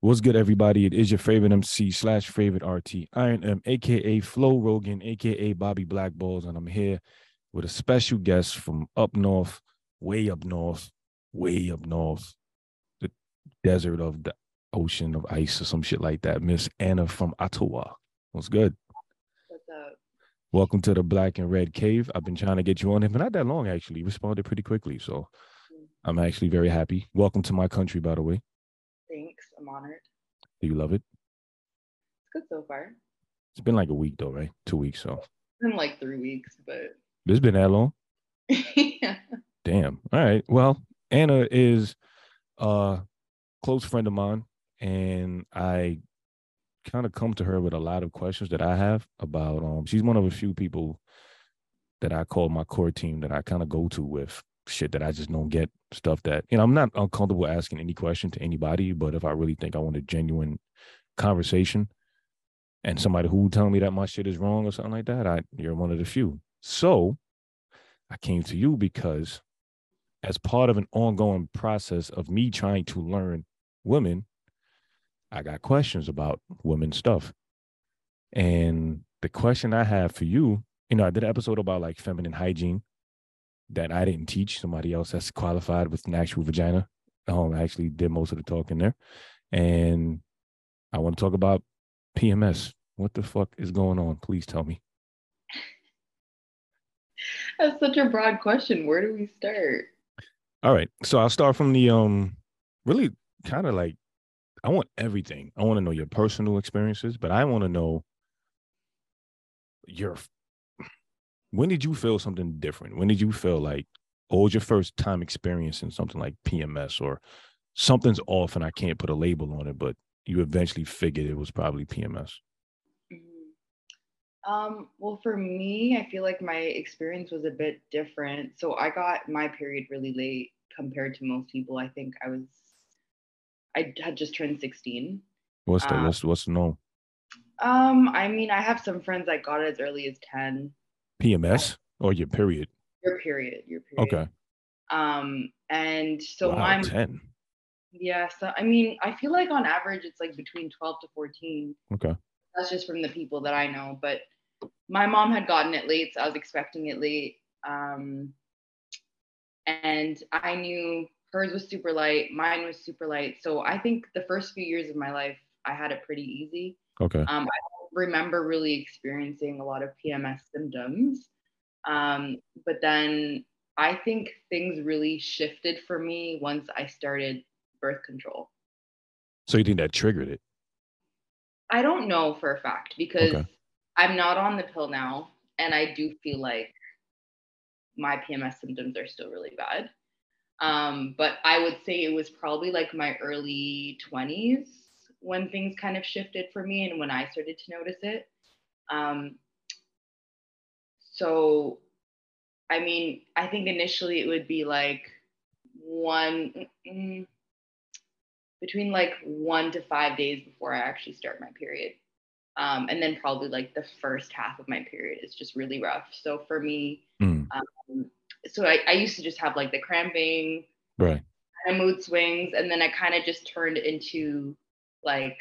What's good, everybody? It is your favorite MC slash favorite RT, Iron M, aka Flo Rogan, aka Bobby Blackballs, and I'm here with a special guest from up north, way up north, way up north, the desert of the ocean of ice or some shit like that. Miss Anna from Ottawa. What's good? What's up? Welcome to the Black and Red Cave. I've been trying to get you on here, but not that long actually. You responded pretty quickly, so mm. I'm actually very happy. Welcome to my country, by the way. Thanks. I'm honored. Do you love it? It's good so far. It's been like a week though, right? Two weeks. So It's been like three weeks, but it's been that long. yeah. Damn. All right. Well, Anna is a close friend of mine, and I kind of come to her with a lot of questions that I have about. Um, she's one of a few people that I call my core team that I kind of go to with shit that I just don't get stuff that you know. I'm not uncomfortable asking any question to anybody, but if I really think I want a genuine conversation, and somebody who tell me that my shit is wrong or something like that, I you're one of the few. So I came to you because as part of an ongoing process of me trying to learn women, I got questions about women stuff. And the question I have for you, you know, I did an episode about like feminine hygiene that I didn't teach. Somebody else that's qualified with an actual vagina. Um, I actually did most of the talking there. And I want to talk about PMS. What the fuck is going on? Please tell me. That's such a broad question. Where do we start? All right. So I'll start from the um really kind of like I want everything. I want to know your personal experiences, but I want to know your when did you feel something different? When did you feel like oh, was your first time experiencing something like PMS or something's off and I can't put a label on it, but you eventually figured it was probably PMS? Mhm. Um, well, for me, I feel like my experience was a bit different. So I got my period really late compared to most people. I think I was, I had just turned 16. What's the Uh, what's what's the no Um, I mean, I have some friends that got it as early as 10. PMS or your period? Your period, your period. Okay. Um, and so wow, my 10. Yeah, so I mean, I feel like on average it's like between 12 to 14. Okay. That's just from the people that I know. But my mom had gotten it late, so I was expecting it late. Um, and I knew hers was super light, mine was super light. So I think the first few years of my life, I had it pretty easy. Okay. Um, I remember really experiencing a lot of PMS symptoms. Um, but then I think things really shifted for me once I started birth control. So you think that triggered it? I don't know for a fact because Okay. I'm not on the pill now, and I do feel like my PMS symptoms are still really bad. Um, but I would say it was probably like my early 20s when things kind of shifted for me and when I started to notice it. Um, so, I mean, I think initially it would be like one, mm, between like one to five days before I actually start my period. Um, and then probably like the first half of my period is just really rough. So for me, Mm, um, so I, I used to just have like the cramping, right. kind of mood swings, and then I kind of just turned into like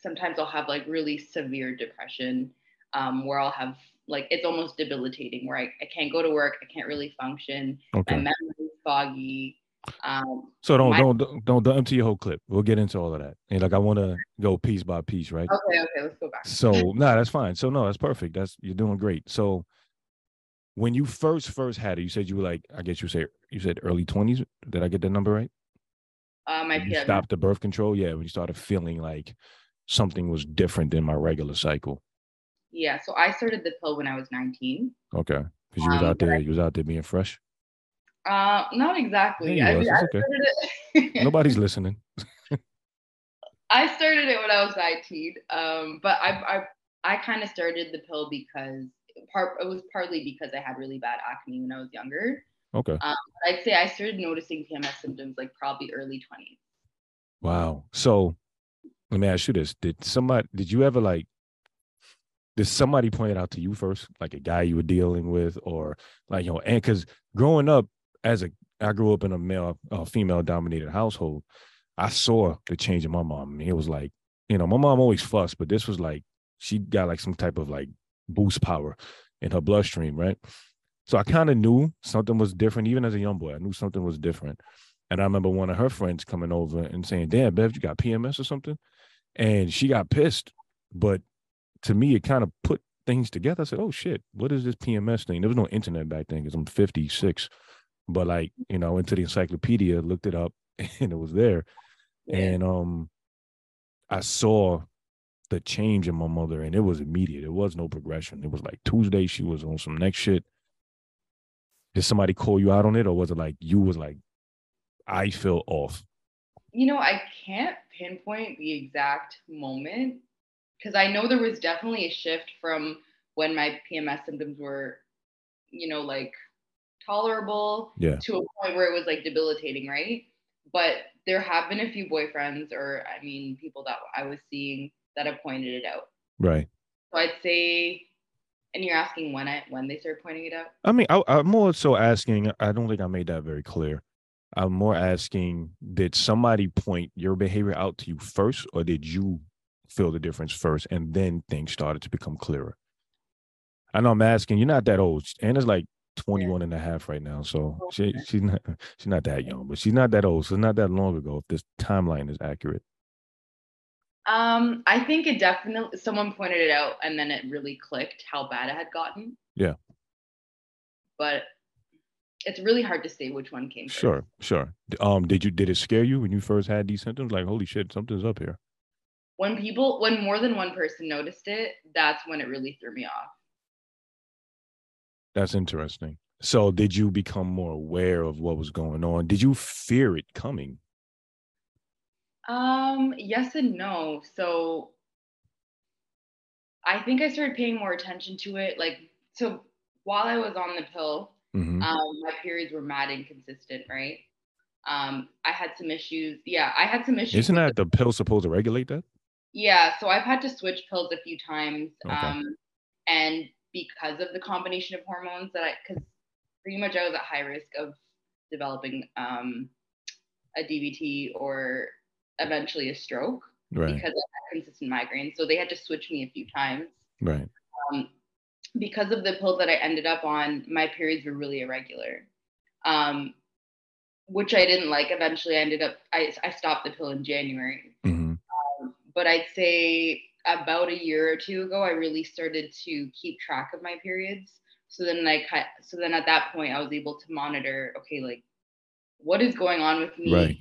sometimes I'll have like really severe depression um, where I'll have like it's almost debilitating where I, I can't go to work, I can't really function, Okay. my memory is foggy. Um, So don't My- don't don't don't don't empty your whole clip. We'll get into all of that. And like I want to go piece by piece, right? okay, okay, let's go back. So no, nah, that's fine. So no, that's perfect. That's you're doing great. So when you first first had it, you said you were like, I guess you say you said early twenties. Did I get that number right? Uh, my you stopped the birth control, yeah. When you started feeling like something was different than my regular cycle. Yeah, so I started the pill when I was 19. Okay, because you was Um, out there, you was out there being fresh. Uh, not exactly. Yeah, I, mean, I okay. it. Nobody's listening. I started it when I was 19. Um, but I I, I kind of started the pill because part it was partly because I had really bad acne when I was younger. Okay. But I'd say I started noticing PMS symptoms like probably early 20s. Wow. So let me ask you this: Did somebody? Did you ever like? Did somebody point it out to you first, like a guy you were dealing with, or like you know? And because growing up as a, I grew up in a male, uh, female dominated household. I saw the change in my mom. I mean, it was like, you know, my mom always fussed, but this was like she got like some type of like boost power in her bloodstream, right? So I kind of knew something was different, even as a young boy. I knew something was different. And I remember one of her friends coming over and saying, Damn, Bev, you got PMS or something? And she got pissed. But to me, it kind of put things together. I said, Oh shit, what is this PMS thing? There was no internet back then because I'm 56. But like, you know, I went to the encyclopedia, looked it up, and it was there. Yeah. And um I saw the change in my mother, and it was immediate. It was no progression. It was like Tuesday, she was on some next shit. Did somebody call you out on it, or was it like you was like, I feel off? You know, I can't pinpoint the exact moment because I know there was definitely a shift from when my PMS symptoms were, you know, like tolerable yeah. to a point where it was like debilitating, right? But there have been a few boyfriends, or I mean, people that I was seeing that have pointed it out. Right. So I'd say, and you're asking when I when they started pointing it out. I mean, I, I'm more so asking. I don't think I made that very clear. I'm more asking: Did somebody point your behavior out to you first, or did you feel the difference first, and then things started to become clearer? I know I'm asking. You're not that old. Anna's like 21 yeah. and a half right now. So oh, she she's not she's not that young, but she's not that old. So it's not that long ago if this timeline is accurate. Um, I think it definitely someone pointed it out and then it really clicked how bad it had gotten. Yeah. But it's really hard to say which one came first. Sure, sure. Um, did you did it scare you when you first had these symptoms? Like, holy shit, something's up here. When people when more than one person noticed it, that's when it really threw me off. That's interesting. So did you become more aware of what was going on? Did you fear it coming? Um, yes and no. So I think I started paying more attention to it. Like, so while I was on the pill, mm-hmm. um, my periods were mad inconsistent, right? Um, I had some issues. Yeah, I had some issues. Isn't that the pill supposed to regulate that? Yeah, so I've had to switch pills a few times. Okay. Um, and because of the combination of hormones that I, because pretty much I was at high risk of developing um, a DVT or eventually a stroke right. because of consistent migraine. So they had to switch me a few times. Right. Um, because of the pill that I ended up on, my periods were really irregular, um, which I didn't like. Eventually, I ended up I, I stopped the pill in January. Mm-hmm. Um, but I'd say about a year or two ago, I really started to keep track of my periods. So then like so then at that point I was able to monitor, okay, like what is going on with me? Right.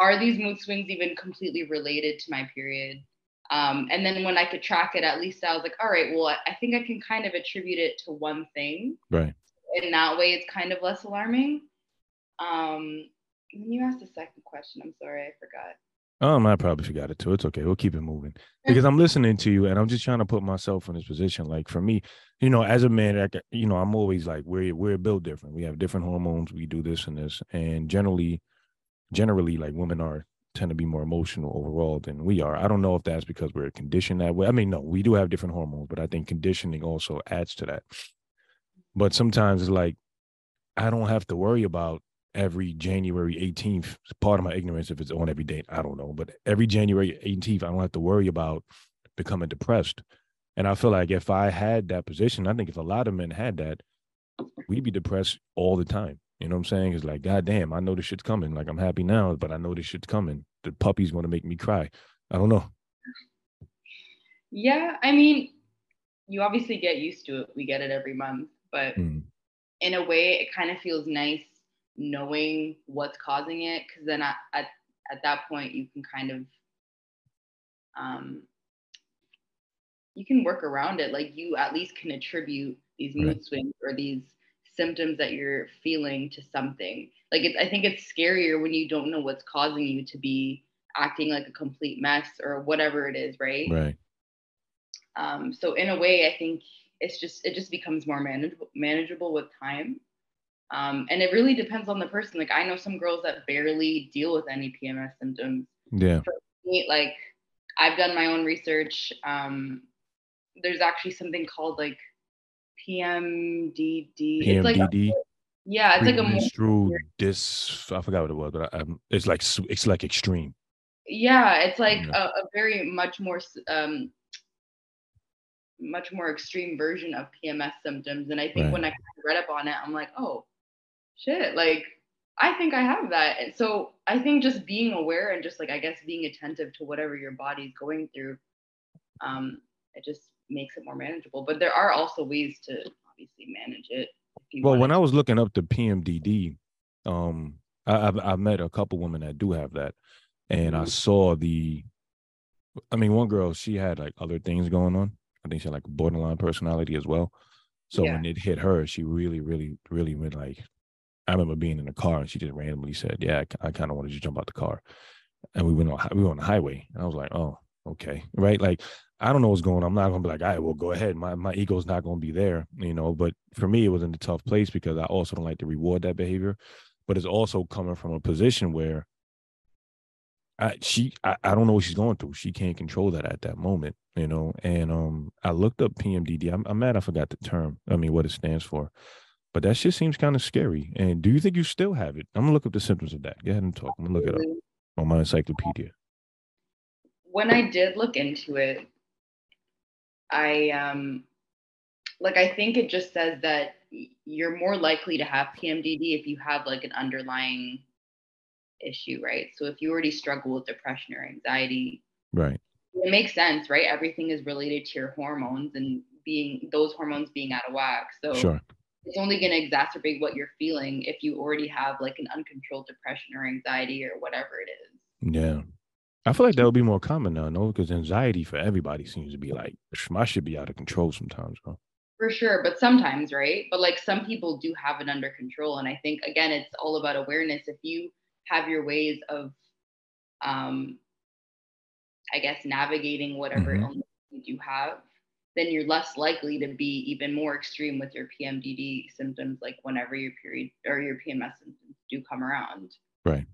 Are these mood swings even completely related to my period? Um, and then when I could track it, at least I was like, all right, well, I think I can kind of attribute it to one thing. Right. In that way, it's kind of less alarming. Um, when you asked the second question, I'm sorry, I forgot. Um, I probably forgot it too. It's okay. We'll keep it moving because I'm listening to you and I'm just trying to put myself in this position. Like for me, you know, as a man, like, you know, I'm always like, we're we're built different. We have different hormones. We do this and this, and generally, generally, like women are tend to be more emotional overall than we are. I don't know if that's because we're conditioned that way. I mean, no, we do have different hormones, but I think conditioning also adds to that. But sometimes it's like I don't have to worry about every January 18th. Part of my ignorance if it's on every date, I don't know. But every January 18th, I don't have to worry about becoming depressed. And I feel like if I had that position, I think if a lot of men had that, we'd be depressed all the time. You know what I'm saying? It's like, God damn, I know this shit's coming. Like I'm happy now, but I know this shit's coming. The puppy's gonna make me cry. I don't know. Yeah, I mean, you obviously get used to it. We get it every month, but mm. in a way, it kind of feels nice knowing what's causing it because then at, at, at that point you can kind of um, you can work around it like you at least can attribute these mood right. swings or these symptoms that you're feeling to something like it's i think it's scarier when you don't know what's causing you to be acting like a complete mess or whatever it is right right um, so in a way i think it's just it just becomes more manageable manageable with time um, and it really depends on the person. Like I know some girls that barely deal with any PMS symptoms. Yeah. For me, like I've done my own research. Um, there's actually something called like PMDD. PMDD. It's like a, yeah, it's like a menstrual dis. I forgot what it was, but I, it's like it's like extreme. Yeah, it's like Yeah. a, a very much more um much more extreme version of PMS symptoms. And I think Right. when I kind of read up on it, I'm like, oh shit, like I think I have that. And so I think just being aware and just like I guess being attentive to whatever your body's going through, um, it just makes it more manageable. But there are also ways to obviously manage it. Well, when wanted I was looking up the PMDD, um, I, I've I met a couple women that do have that, and I Mhm. saw the. I mean, one girl she had like other things going on. I think she had like borderline personality as well. So Yeah. when it hit her, she really, really, really went like. I remember being in the car and she just randomly said, "Yeah, I, kind of wanted to jump out the car," and we went on we were on the highway, and I was like, "Oh, okay, right." Like I don't know what's going on. I'm not gonna be like, "All right, well, go ahead." My my ego's not gonna be there, you know. But for me, it was in a tough place because I also don't like to reward that behavior, but it's also coming from a position where. I, she I, I don't know what she's going through. She can't control that at that moment, you know. And um, I looked up PMDD. I'm, I'm mad I forgot the term. I mean, what it stands for. But that shit seems kind of scary. And do you think you still have it? I'm gonna look up the symptoms of that. Go ahead and talk. I'm gonna look it up on my encyclopedia. when I did look into it, I um like I think it just says that you're more likely to have PMDD if you have like an underlying issue, right? So if you already struggle with depression or anxiety, Right. it makes sense, right? Everything is related to your hormones and being those hormones being out of whack. So Sure. it's only going to exacerbate what you're feeling if you already have like an uncontrolled depression or anxiety or whatever it is. Yeah. I feel like that would be more common now, no? Because anxiety for everybody seems to be like my should be out of control sometimes, bro. For sure, but sometimes, right? But like some people do have it under control. And I think again, it's all about awareness. If you have your ways of um I guess navigating whatever Mhm. illness you have, then you're less likely to be even more extreme with your PMDD symptoms, like whenever your period or your PMS symptoms do come around. Right.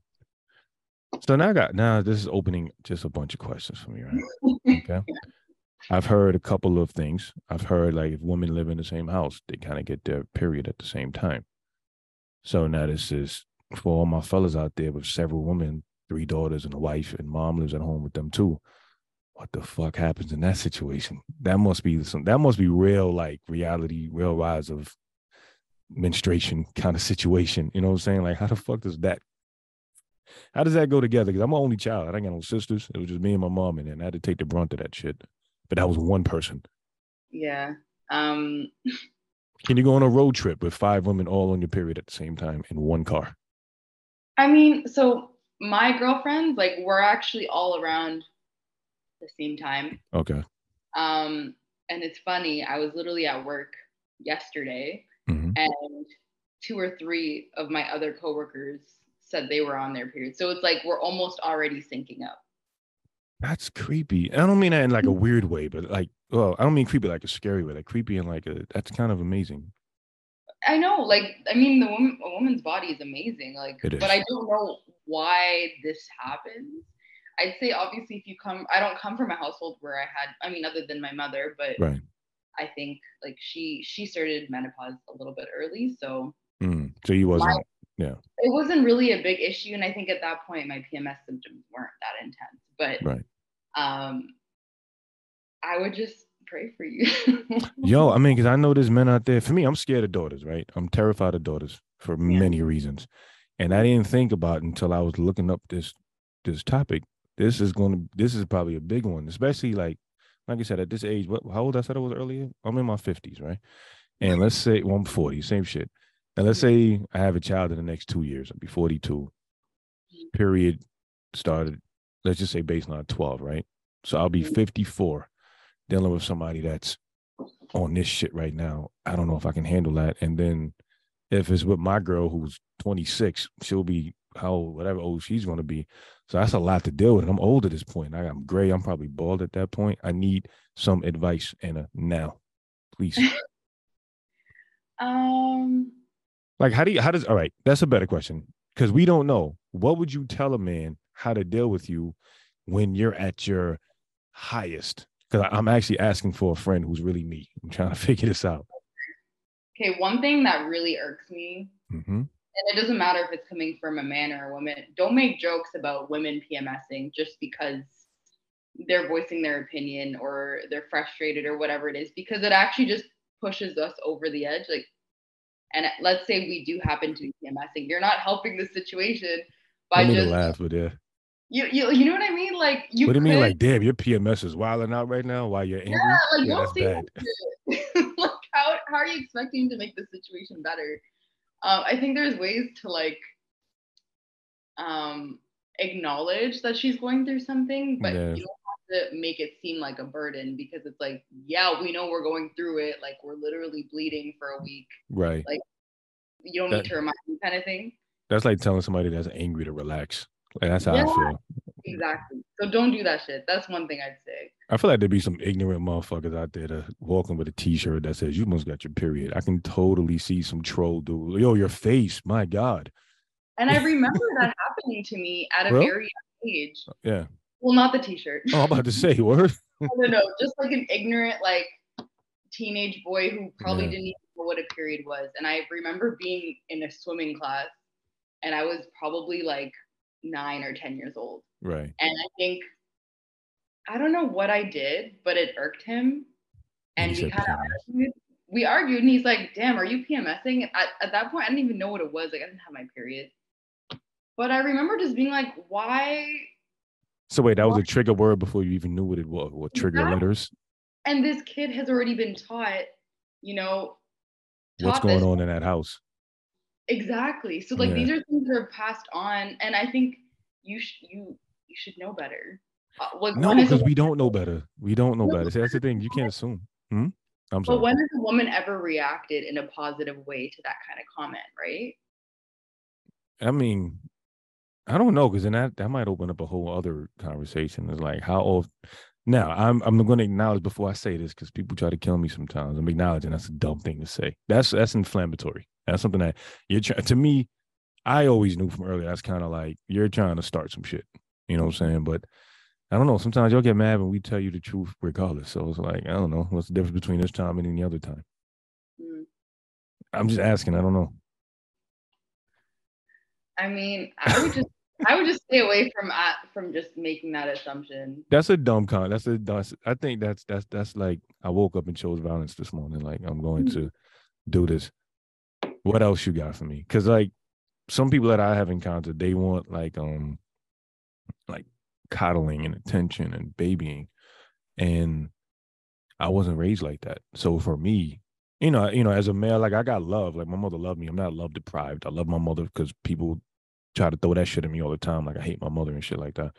So now I got now this is opening just a bunch of questions for me, right? Okay. I've heard a couple of things. I've heard like if women live in the same house, they kind of get their period at the same time. So now this is for all my fellas out there with several women, three daughters and a wife, and mom lives at home with them too. What the fuck happens in that situation? That must be some that must be real like reality, real rise of menstruation kind of situation. You know what I'm saying? Like how the fuck does that how does that go together? Because I'm an only child. I didn't got no sisters. It was just me and my mom, and then I had to take the brunt of that shit. But that was one person. Yeah. Um Can you go on a road trip with five women all on your period at the same time in one car? I mean, so my girlfriends, like we're actually all around the same time. Okay. Um, and it's funny, I was literally at work yesterday hmm and two or three of my other coworkers said they were on their period. So it's like we're almost already syncing up. That's creepy. I don't mean that in like a weird way, but like, well, I don't mean creepy like a scary way. Like creepy and like a that's kind of amazing. I know, like, I mean, the woman, a woman's body is amazing, like, It but. I don't know why this happens. I'd say obviously if you come, I don't come from a household where I had, I mean, other than my mother, but Right. I think like she she started menopause a little bit early, so Mm. So you wasn't. It wasn't really a big issue. And I think at that point my PMS symptoms weren't that intense. But Right. um, I would just pray for you. Yo, I mean, because I know there's men out there. For me, I'm scared of daughters, right? I'm terrified of daughters for many reasons. And I didn't think about it until I was looking up this this topic. This is going to this is probably a big one, especially like like I said at this age. What how old I said I was earlier? I'm in my 50s, right? And let's say well, I'm 40, same shit. And let's say I have a child in the next two years. I'll be 42. Period started. Let's just say baseline 12, right? So I'll be 54, dealing with somebody that's on this shit right now. I don't know if I can handle that. And then if it's with my girl who's 26, she'll be how whatever old she's going to be. So that's a lot to deal with. And I'm old at this point. I, I'm gray. I'm probably bald at that point. I need some advice, Anna, now, please. um, like, how do you, how does, all right, that's a better question because we don't know. What would you tell a man how to deal with you when you're at your highest? Because I'm actually asking for a friend who's really me. I'm trying to figure this out. okay, one thing that really irks me hmm and it doesn't matter if it's coming from a man or a woman. Don't make jokes about women PMSing just because they're voicing their opinion or they're frustrated or whatever it is, because it actually just pushes us over the edge. Like, and let's say we do happen to be PMSing, you're not helping the situation by I mean just to laugh, but yeah. you, you you know what I mean? Like you what do you mean? Like, damn, your PMS is wilding out right now while you're angry. yeah, like yeah, don't that's say bad. that like how how are you expecting to make the situation better? Um, I think there's ways to like um acknowledge that she's going through something, but Yeah. you don't to make it seem like a burden because it's like, yeah, we know we're going through it. Like we're literally bleeding for a week. Right. Like you don't That- need to remind me, kind of thing. That's like telling somebody that's angry to relax. Like that's how I feel. Exactly. So don't do that shit. That's one thing I'd say. I feel like there'd be some ignorant motherfuckers out there to walking with a t-shirt that says you must got your period. I can totally see some troll dude. Yo, your face, my God. And I remember that happening to me at a Well- very young age. Yeah. Well, not the t-shirt. Oh, I'm about to say word. no, no, no, just like an ignorant like teenage boy who probably Yeah. didn't even know what a period was. And I remember being in a swimming class, and I was probably like nine or ten years old. Right. And I think I don't know what I did, but it irked him, And we kind of argued. We argued, and he's like, "Damn, are you PMSing?" And at that point, I didn't even know what it was. Like, I didn't have my period. But I remember just being like, "Why So wait, that was a trigger word before you even knew what it was. What trigger Exactly. letters? and this kid has already been taught, you know, What's going this- on in that house? Exactly. So like Yeah. these are things that are passed on, and I think you sh- you you should know better. Uh, like, No, when is a because we don't know better. We don't know No, better. See, that's the thing. You can't assume. Hmm? I'm sorry. But when has a woman ever reacted in a positive way to that kind of comment, right? I mean, I don't know, because then that, that might open up a whole other conversation. It's like how old now I'm I'm gonna acknowledge before I say this because people try to kill me sometimes. I'm acknowledging that's a dumb thing to say. That's that's inflammatory. That's something that you're trying to me, I always knew from earlier that's kind of like you're trying to start some shit. You know what I'm saying? But I don't know. Sometimes you'll get mad when we tell you the truth regardless. So it's like, I don't know. What's the difference between this time and any other time? Mm. I'm just asking. I don't know. I mean, I would just I would just stay away from uh, from just making that assumption. That's a dumb con. That's a that's, I think that's that's that's like I woke up and chose violence this morning. Like I'm going to do this. What else you got for me? Because like some people that I have encountered, they want like um like coddling and attention and babying, and I wasn't raised like that. So for me, you know, you know, as a male, like I got love. Like my mother loved me. I'm not love deprived. I love my mother because people try to throw that shit at me all the time. Like I hate my mother and shit like that.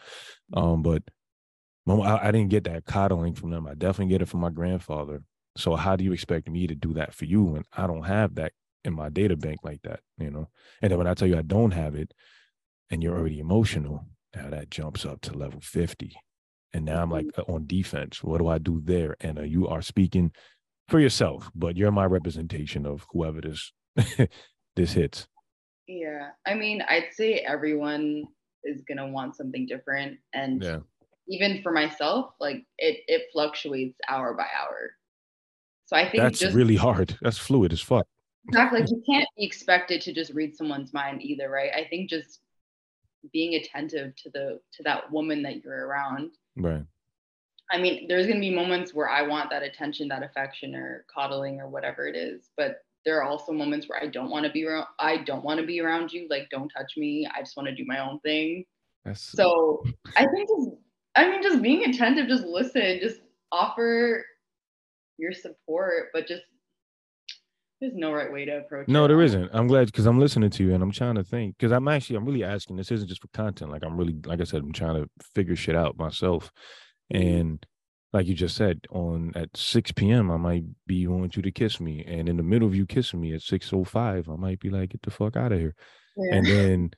Um, but Mom, I, I didn't get that coddling from them. I definitely get it from my grandfather. So how do you expect me to do that for you when I don't have that in my data bank like that? You know, and then when I tell you I don't have it, and you're already emotional, now that jumps up to level fifty, and now I'm like on defense. What do I do there? And uh, you are speaking for yourself, but you're my representation of whoever this this hits. Yeah, I mean, I'd say everyone is gonna want something different, and Yeah, even for myself, like it it fluctuates hour by hour. So I think that's just really hard. That's fluid as fuck. exactly like you can't be expected to just read someone's mind either, right? I think just being attentive to the to that woman that you're around. Right. I mean, there's gonna be moments where I want that attention, that affection, or coddling, or whatever it is. But there are also moments where I don't want to be around. I don't want to be around you. Like, don't touch me. I just want to do my own thing. That's So I think just, I mean, just being attentive, just listen, just offer your support, but just there's no right way to approach it. No, there isn't. I'm glad because I'm listening to you and I'm trying to think because I'm actually I'm really asking. This isn't just for content. Like I'm really like I said, I'm trying to figure shit out myself. Mhm. And like you just said, on at 6 p.m. I might be wanting you to kiss me, and in the middle of you kissing me at 6:05, I might be like, get the fuck out of here. Yeah. And then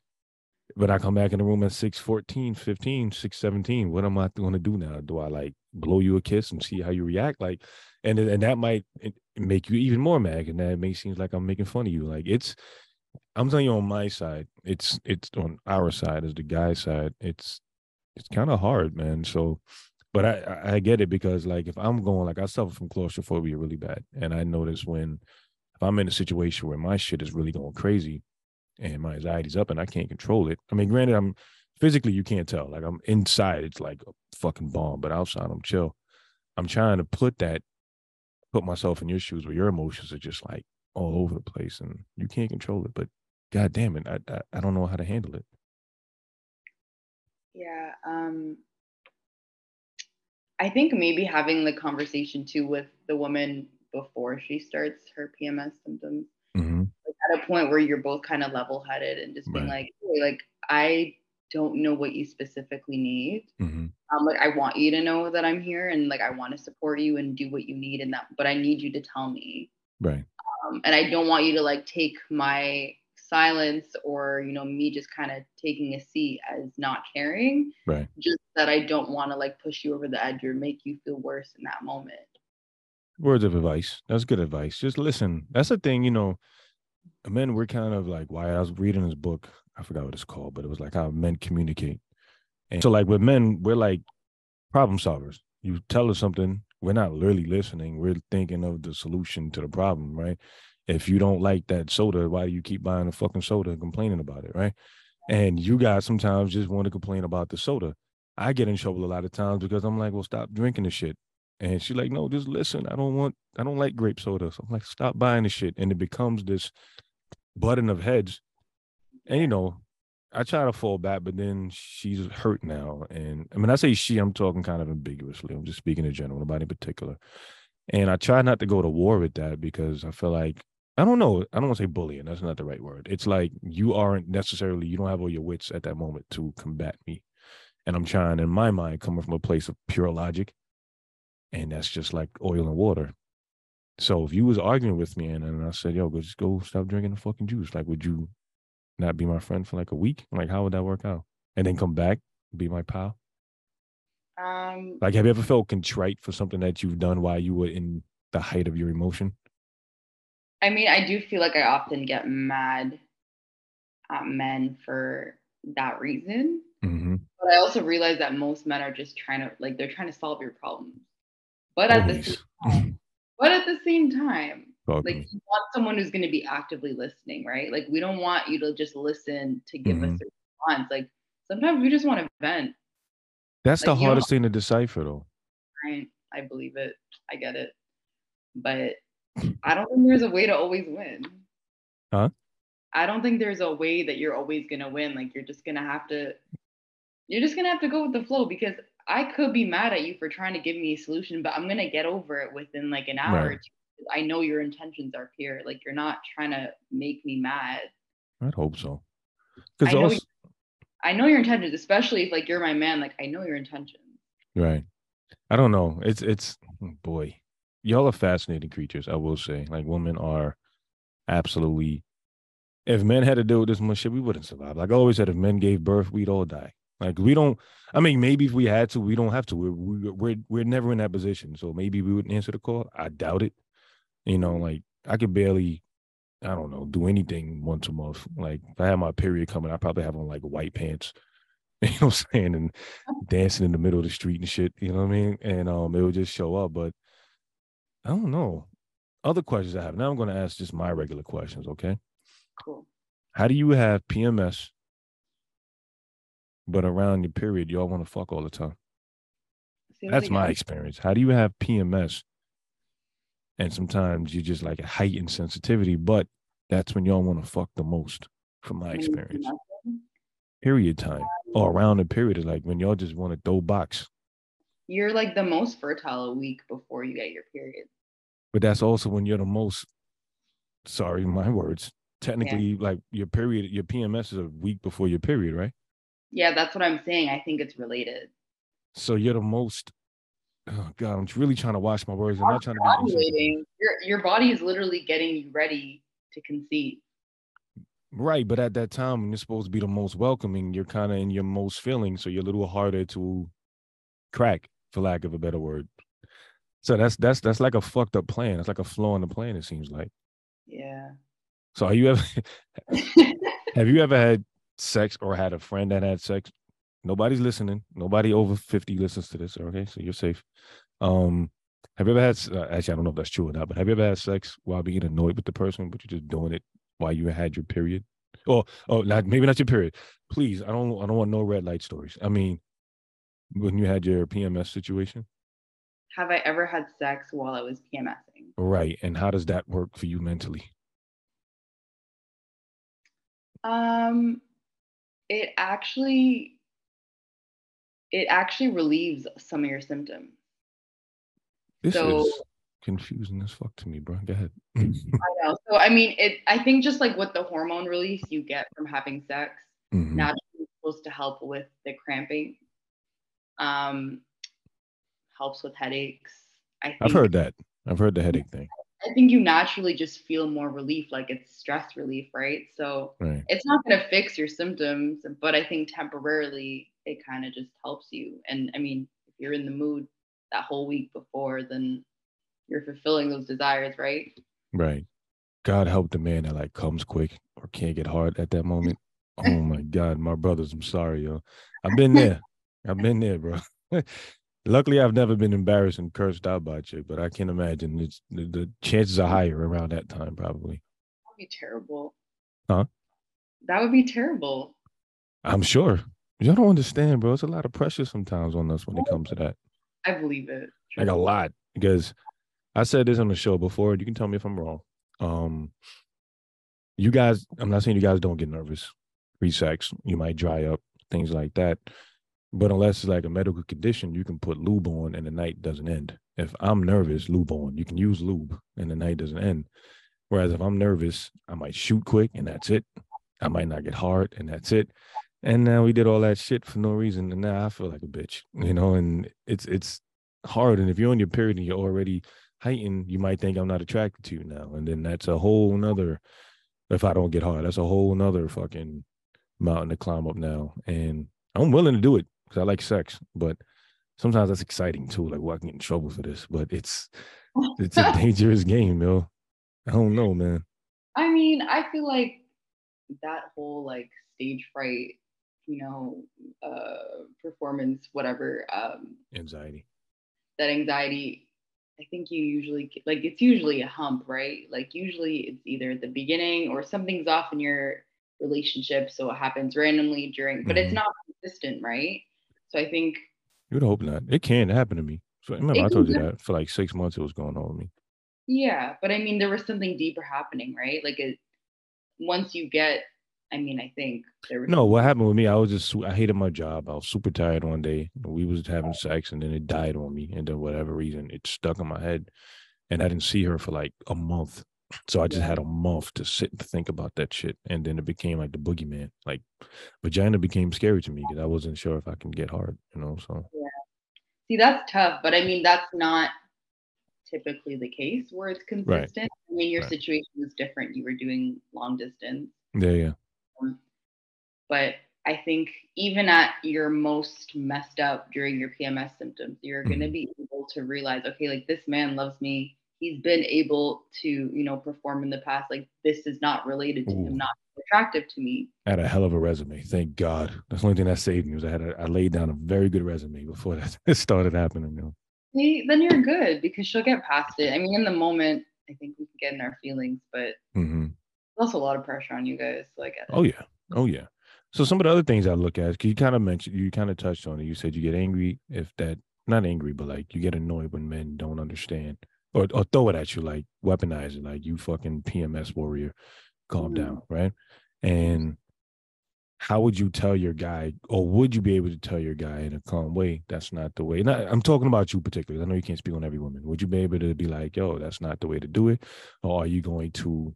when I come back in the room at 6:14, 15, 6:17, what am I going to do now? Do I like blow you a kiss and see how you react? Like, and and that might make you even more mad, and that may seem like I'm making fun of you. Like it's, I'm telling you on my side, it's it's on our side as the guy side. It's it's kind of hard, man. So, but I I- get it because like if I'm going like I suffer from claustrophobia really bad, and I notice when if I'm in a situation where my shit is really going crazy, and my anxiety's up and I can't control it. I mean, granted, I'm physically you can't tell. Like I'm inside, it's like a fucking bomb, but outside I'm chill. I'm trying to put that, put myself in your shoes where your emotions are just like all over the place and you can't control it. But god damn it, I I, I don't know how to handle it. Yeah. Um I think maybe having the conversation too with the woman before she starts her PMS symptoms Mm-hmm. like at a point where you're both kind of level headed and just being Right. like, hey, like I don't know what you specifically need. Mm-hmm. Um, like I want you to know that I'm here and like I want to support you and do what you need and that, but I need you to tell me. Right. Um, and I don't want you to like take my silence or you know me just kind of taking a seat as not caring. Right. Just that I don't want to like push you over the edge or make you feel worse in that moment. Words of advice. That's good advice. Just listen. That's the thing, you know. Men, we're kind of like why I was reading this book. I forgot what it's called, but it was like how men communicate. And so, like with men, we're like problem solvers. You tell us something, we're not literally listening. We're thinking of the solution to the problem, right? If you don't like that soda, why do you keep buying a fucking soda and complaining about it, right? And you guys sometimes just want to complain about the soda. I get in trouble a lot of times because I'm like, well, stop drinking the shit. And she's like, no, just listen. I don't want, I don't like grape soda. So I'm like, stop buying the shit. And it becomes this button of heads. And you know, I try to fall back, but then she's hurt now. And I mean, I say she, I'm talking kind of ambiguously. I'm just speaking in general, nobody in particular. And I try not to go to war with that because I feel like I don't know. I don't want to say bullying. That's not the right word. It's like you aren't necessarily, you don't have all your wits at that moment to combat me. And I'm trying, in my mind, coming from a place of pure logic. And that's just like oil and water. So if you was arguing with me and, and I said, yo, go just go stop drinking the fucking juice, like would you not be my friend for like a week? Like how would that work out? And then come back, be my pal? Um, Like have you ever felt contrite for something that you've done while you were in the height of your emotion? I mean, I do feel like I often get mad at men for that reason. Mm-hmm. But I also realize that most men are just trying to like they're trying to solve your problems. But at the same Always. but at the same time, like you want someone who's going to be actively listening, right? Like we don't want you to just listen to give us Mhm. a response. Like sometimes we just want to vent. That's the like, don't- hardest thing to decipher though. Right? I believe it. I get it. But I don't think there's a way to always win. Huh? I don't think there's a way that you're always gonna win. Like you're just gonna have to you're just gonna have to go with the flow because I could be mad at you for trying to give me a solution, but I'm gonna get over it within like an hour or Right. two. I know your intentions are pure. Like you're not trying to make me mad. I'd hope so. Because also, I know your intentions, especially if like you're my man. Like I know your intentions. right. I don't know. It's it's oh, boy, y'all are fascinating creatures. I will say, like women are absolutely. If men had to deal with this much shit, we wouldn't survive. Like I always said, if men gave birth, we'd all die. Like we don't. I mean, maybe if we had to, we don't have to. We're we, we're we're never in that position. So maybe we wouldn't answer the call. I doubt it. You know, like I could barely. I don't know, do anything once a month. Like if I had my period coming, I probably have on like white pants. You know what I'm saying? And dancing in the middle of the street and shit. You know what I mean? And um, it would just show up. But I don't know. Other questions I have. Now I'm going to ask just my regular questions. Okay. Cool. How do you have PMS, but around your period, y'all want to fuck all the time? That's my experience. How do you have PMS? And sometimes you just like a heightened sensitivity, but that's when y'all want to fuck the most, from my experience. Period time or around the period is like when y'all just want to throw box. You're like the most fertile a week before you get your period. But that's also when you're the most, sorry, my words, technically like your period, your PMS is a week before your period, right? Yeah, that's what I'm saying. I think it's related. So you're the most, oh God, I'm really trying to watch my words. I'm not trying to be Your your body is literally getting you ready to conceive. Right, but at that time when you're supposed to be the most welcoming, you're kind of in your most feeling, so you're a little harder to crack, for lack of a better word. So that's that's that's like a fucked up plan. It's like a flaw in the plan. It seems like. Yeah. So are you ever have you ever had sex or had a friend that had sex? Nobody's listening. Nobody over fifty listens to this. Okay, so you're safe. Um, have you ever had? Uh, actually, I don't know if that's true or not, but have you ever had sex while being annoyed with the person, but you're just doing it while you had your period? Or oh, not maybe not your period. Please, I don't I don't want no red light stories. I mean, when you had your PMS situation. Have I ever had sex while I was PMSing? Right. And how does that work for you mentally? Um it actually it actually relieves some of your symptoms. This So- is confusing as fuck to me, bro. Go ahead. I know. So I mean it I think just like with the hormone release you get from having sex, Mhm. naturally supposed to help with the cramping. Um helps with headaches. I think I've heard that. I've heard the headache thing. I think you naturally just feel more relief, like it's stress relief, right? So Right. it's not going to fix your symptoms, but I think temporarily it kind of just helps you. And I mean, if you're in the mood that whole week before, then you're fulfilling those desires, right? Right. God help the man that like comes quick or can't get hard at that moment. Oh my God, my brothers, I'm sorry, yo. I've been there. I've been there, bro. Luckily, I've never been embarrassed and cursed out by a chick, but I can imagine it's the, the chances are higher around that time, probably. That would be terrible. Huh? That would be terrible. I'm sure. Y'all don't understand, bro. It's a lot of pressure sometimes on us when it comes to that. I believe it. like a lot because I said this on the show before. You can tell me if I'm wrong. Um, you guys, I'm not saying you guys don't get nervous pre-sex. You might dry up, things like that. But unless it's like a medical condition, you can put lube on and the night doesn't end. If I'm nervous, lube on. You can use lube and the night doesn't end. Whereas if I'm nervous, I might shoot quick and that's it. I might not get hard and that's it. And now we did all that shit for no reason, and now I feel like a bitch, you know. And it's it's hard. And if you're on your period and you're already heightened, you might think I'm not attracted to you now. And then that's a whole nother if I don't get hard, that's a whole nother fucking mountain to climb up now. And I'm willing to do it because I like sex, but sometimes that's exciting too. Like, well, I can get in trouble for this, but it's it's a dangerous game, yo. I don't know, man. I mean, I feel like that whole like stage fright, you know, uh performance, whatever, um, Anxiety. that anxiety, I think you usually like it's usually a hump, right? Like usually it's either at the beginning or something's off in your relationship, so it happens randomly during, but Mhm. it's not consistent, right? So I think You would hope not. It can happen to me. So remember, I told you that for like six months it was going on with me. Yeah, but I mean, there was something deeper happening, right? Like, it, once you get, I mean, I think there was. No, what happened with me? I was just I hated my job. I was super tired one day. We was having sex, and then it died on me. And then whatever reason, it stuck in my head, and I didn't see her for like a month. So I just had a month to sit and think about that shit, and then it became like the boogeyman. Like vagina became scary to me because I wasn't sure if I can get hard. You know, so See, that's tough, but I mean, that's not typically the case where it's consistent. I mean, your Right. situation was different. You were doing long distance, yeah, yeah, but I think even at your most messed up during your PMS symptoms, you're going to Mhm. be able to realize, okay, like this man loves me. He's been able to, you know, perform in the past. Like this is not related to Ooh. him not attractive to me. I had a hell of a resume. Thank God. That's the only thing that saved me was I had a, I laid down a very good resume before that started happening. You know? See, then you're good because she'll get past it. I mean, in the moment, I think we can get in our feelings, but mm-hmm. there's also a lot of pressure on you guys. So I get it. Oh yeah. Oh yeah. So some of the other things I look at, 'cause you kind of mentioned, you kind of touched on it. You said you get angry if that, not angry, but like you get annoyed when men don't understand or, or throw it at you, like weaponize it, like you fucking PMS warrior, calm Mhm. down, right? And how would you tell your guy, or would you be able to tell your guy in a calm way, that's not the way? Not, I'm talking about you particularly. I know you can't speak on every woman. Would you be able to be like, yo, that's not the way to do it? Or are you going to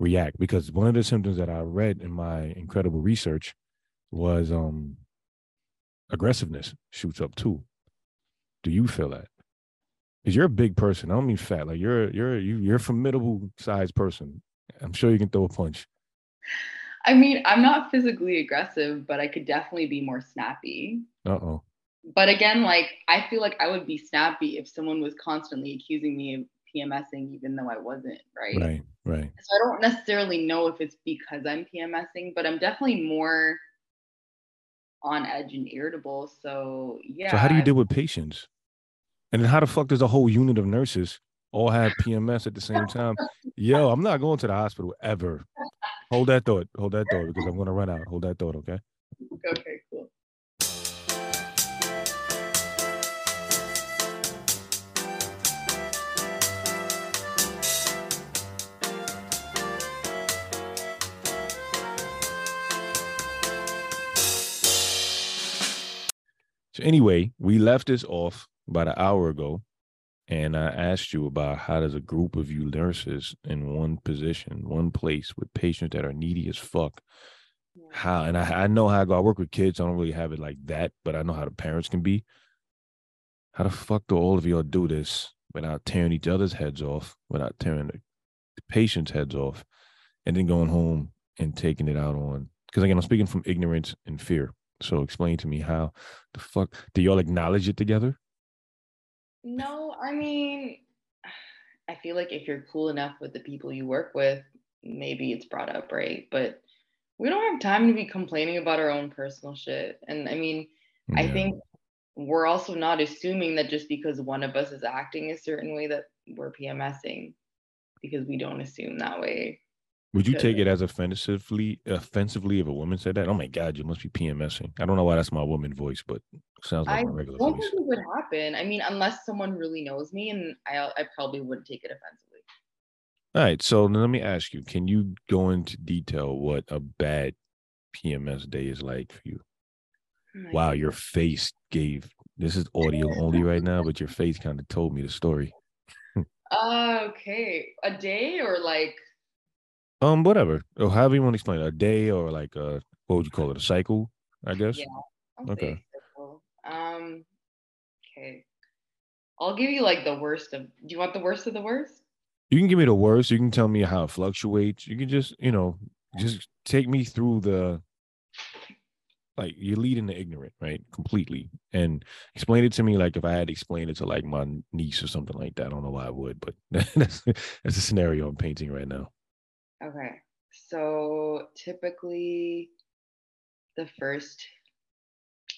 react because one of the symptoms that I read in my incredible research was um aggressiveness shoots up too. Do you feel that? Because you're a big person. I don't mean fat. Like you're you're you, you're a formidable sized person. I'm sure you can throw a punch. I mean, I'm not physically aggressive, but I could definitely be more snappy. Uh oh. But again, like I feel like I would be snappy if someone was constantly accusing me of PMSing, even though I wasn't, right? Right. Right. So I don't necessarily know if it's because I'm PMSing, but I'm definitely more on edge and irritable. So yeah. So how do you deal with patients? And then how the fuck does a whole unit of nurses all have PMS at the same time? Yo, I'm not going to the hospital ever. Hold that thought. Hold that thought because I'm gonna run out. Hold that thought, okay? Okay, cool. So anyway, we left this off about an hour ago, and I asked you about how does a group of you nurses in one position, one place with patients that are needy as fuck, how and I, I know how I go. I work with kids. I don't really have it like that, but I know how the parents can be. How the fuck do all of y'all do this without tearing each other's heads off, without tearing the, the patients' heads off, and then going home and taking it out on? Because again, I'm speaking from ignorance and fear. So explain to me how the fuck do y'all acknowledge it together? No, I mean, I feel like if you're cool enough with the people you work with, maybe it's brought up, right? But we don't have time to be complaining about our own personal shit. And I mean, I think we're also not assuming that just because one of us is acting a certain way that we're PMSing because we don't assume that way. Would you take it as offensively offensively if a woman said that? Oh my god, you must be PMSing. I don't know why that's my woman voice, but sounds like I my regular don't voice. think it would happen. I mean, unless someone really knows me, and I, I probably wouldn't take it offensively. All right, so let me ask you: Can you go into detail what a bad PMS day is like for you? Oh Wow, goodness. your face gave. This is audio only right now, but your face kind of told me the story. Uh, okay, a day or like Um, whatever, or however you want to explain it, a day or like a what would you call it, a cycle? I guess. Yeah. I'll Okay. Um, okay. I'll give you like the worst of. Do you want the worst of the worst? You can give me the worst. You can tell me how it fluctuates. You can just, you know, just take me through the like you're leading the ignorant, right? Completely. And explain it to me like if I had to explain it to like my niece or something like that. I don't know why I would, but that's that's a scenario I'm painting right now. Okay. So typically, the first,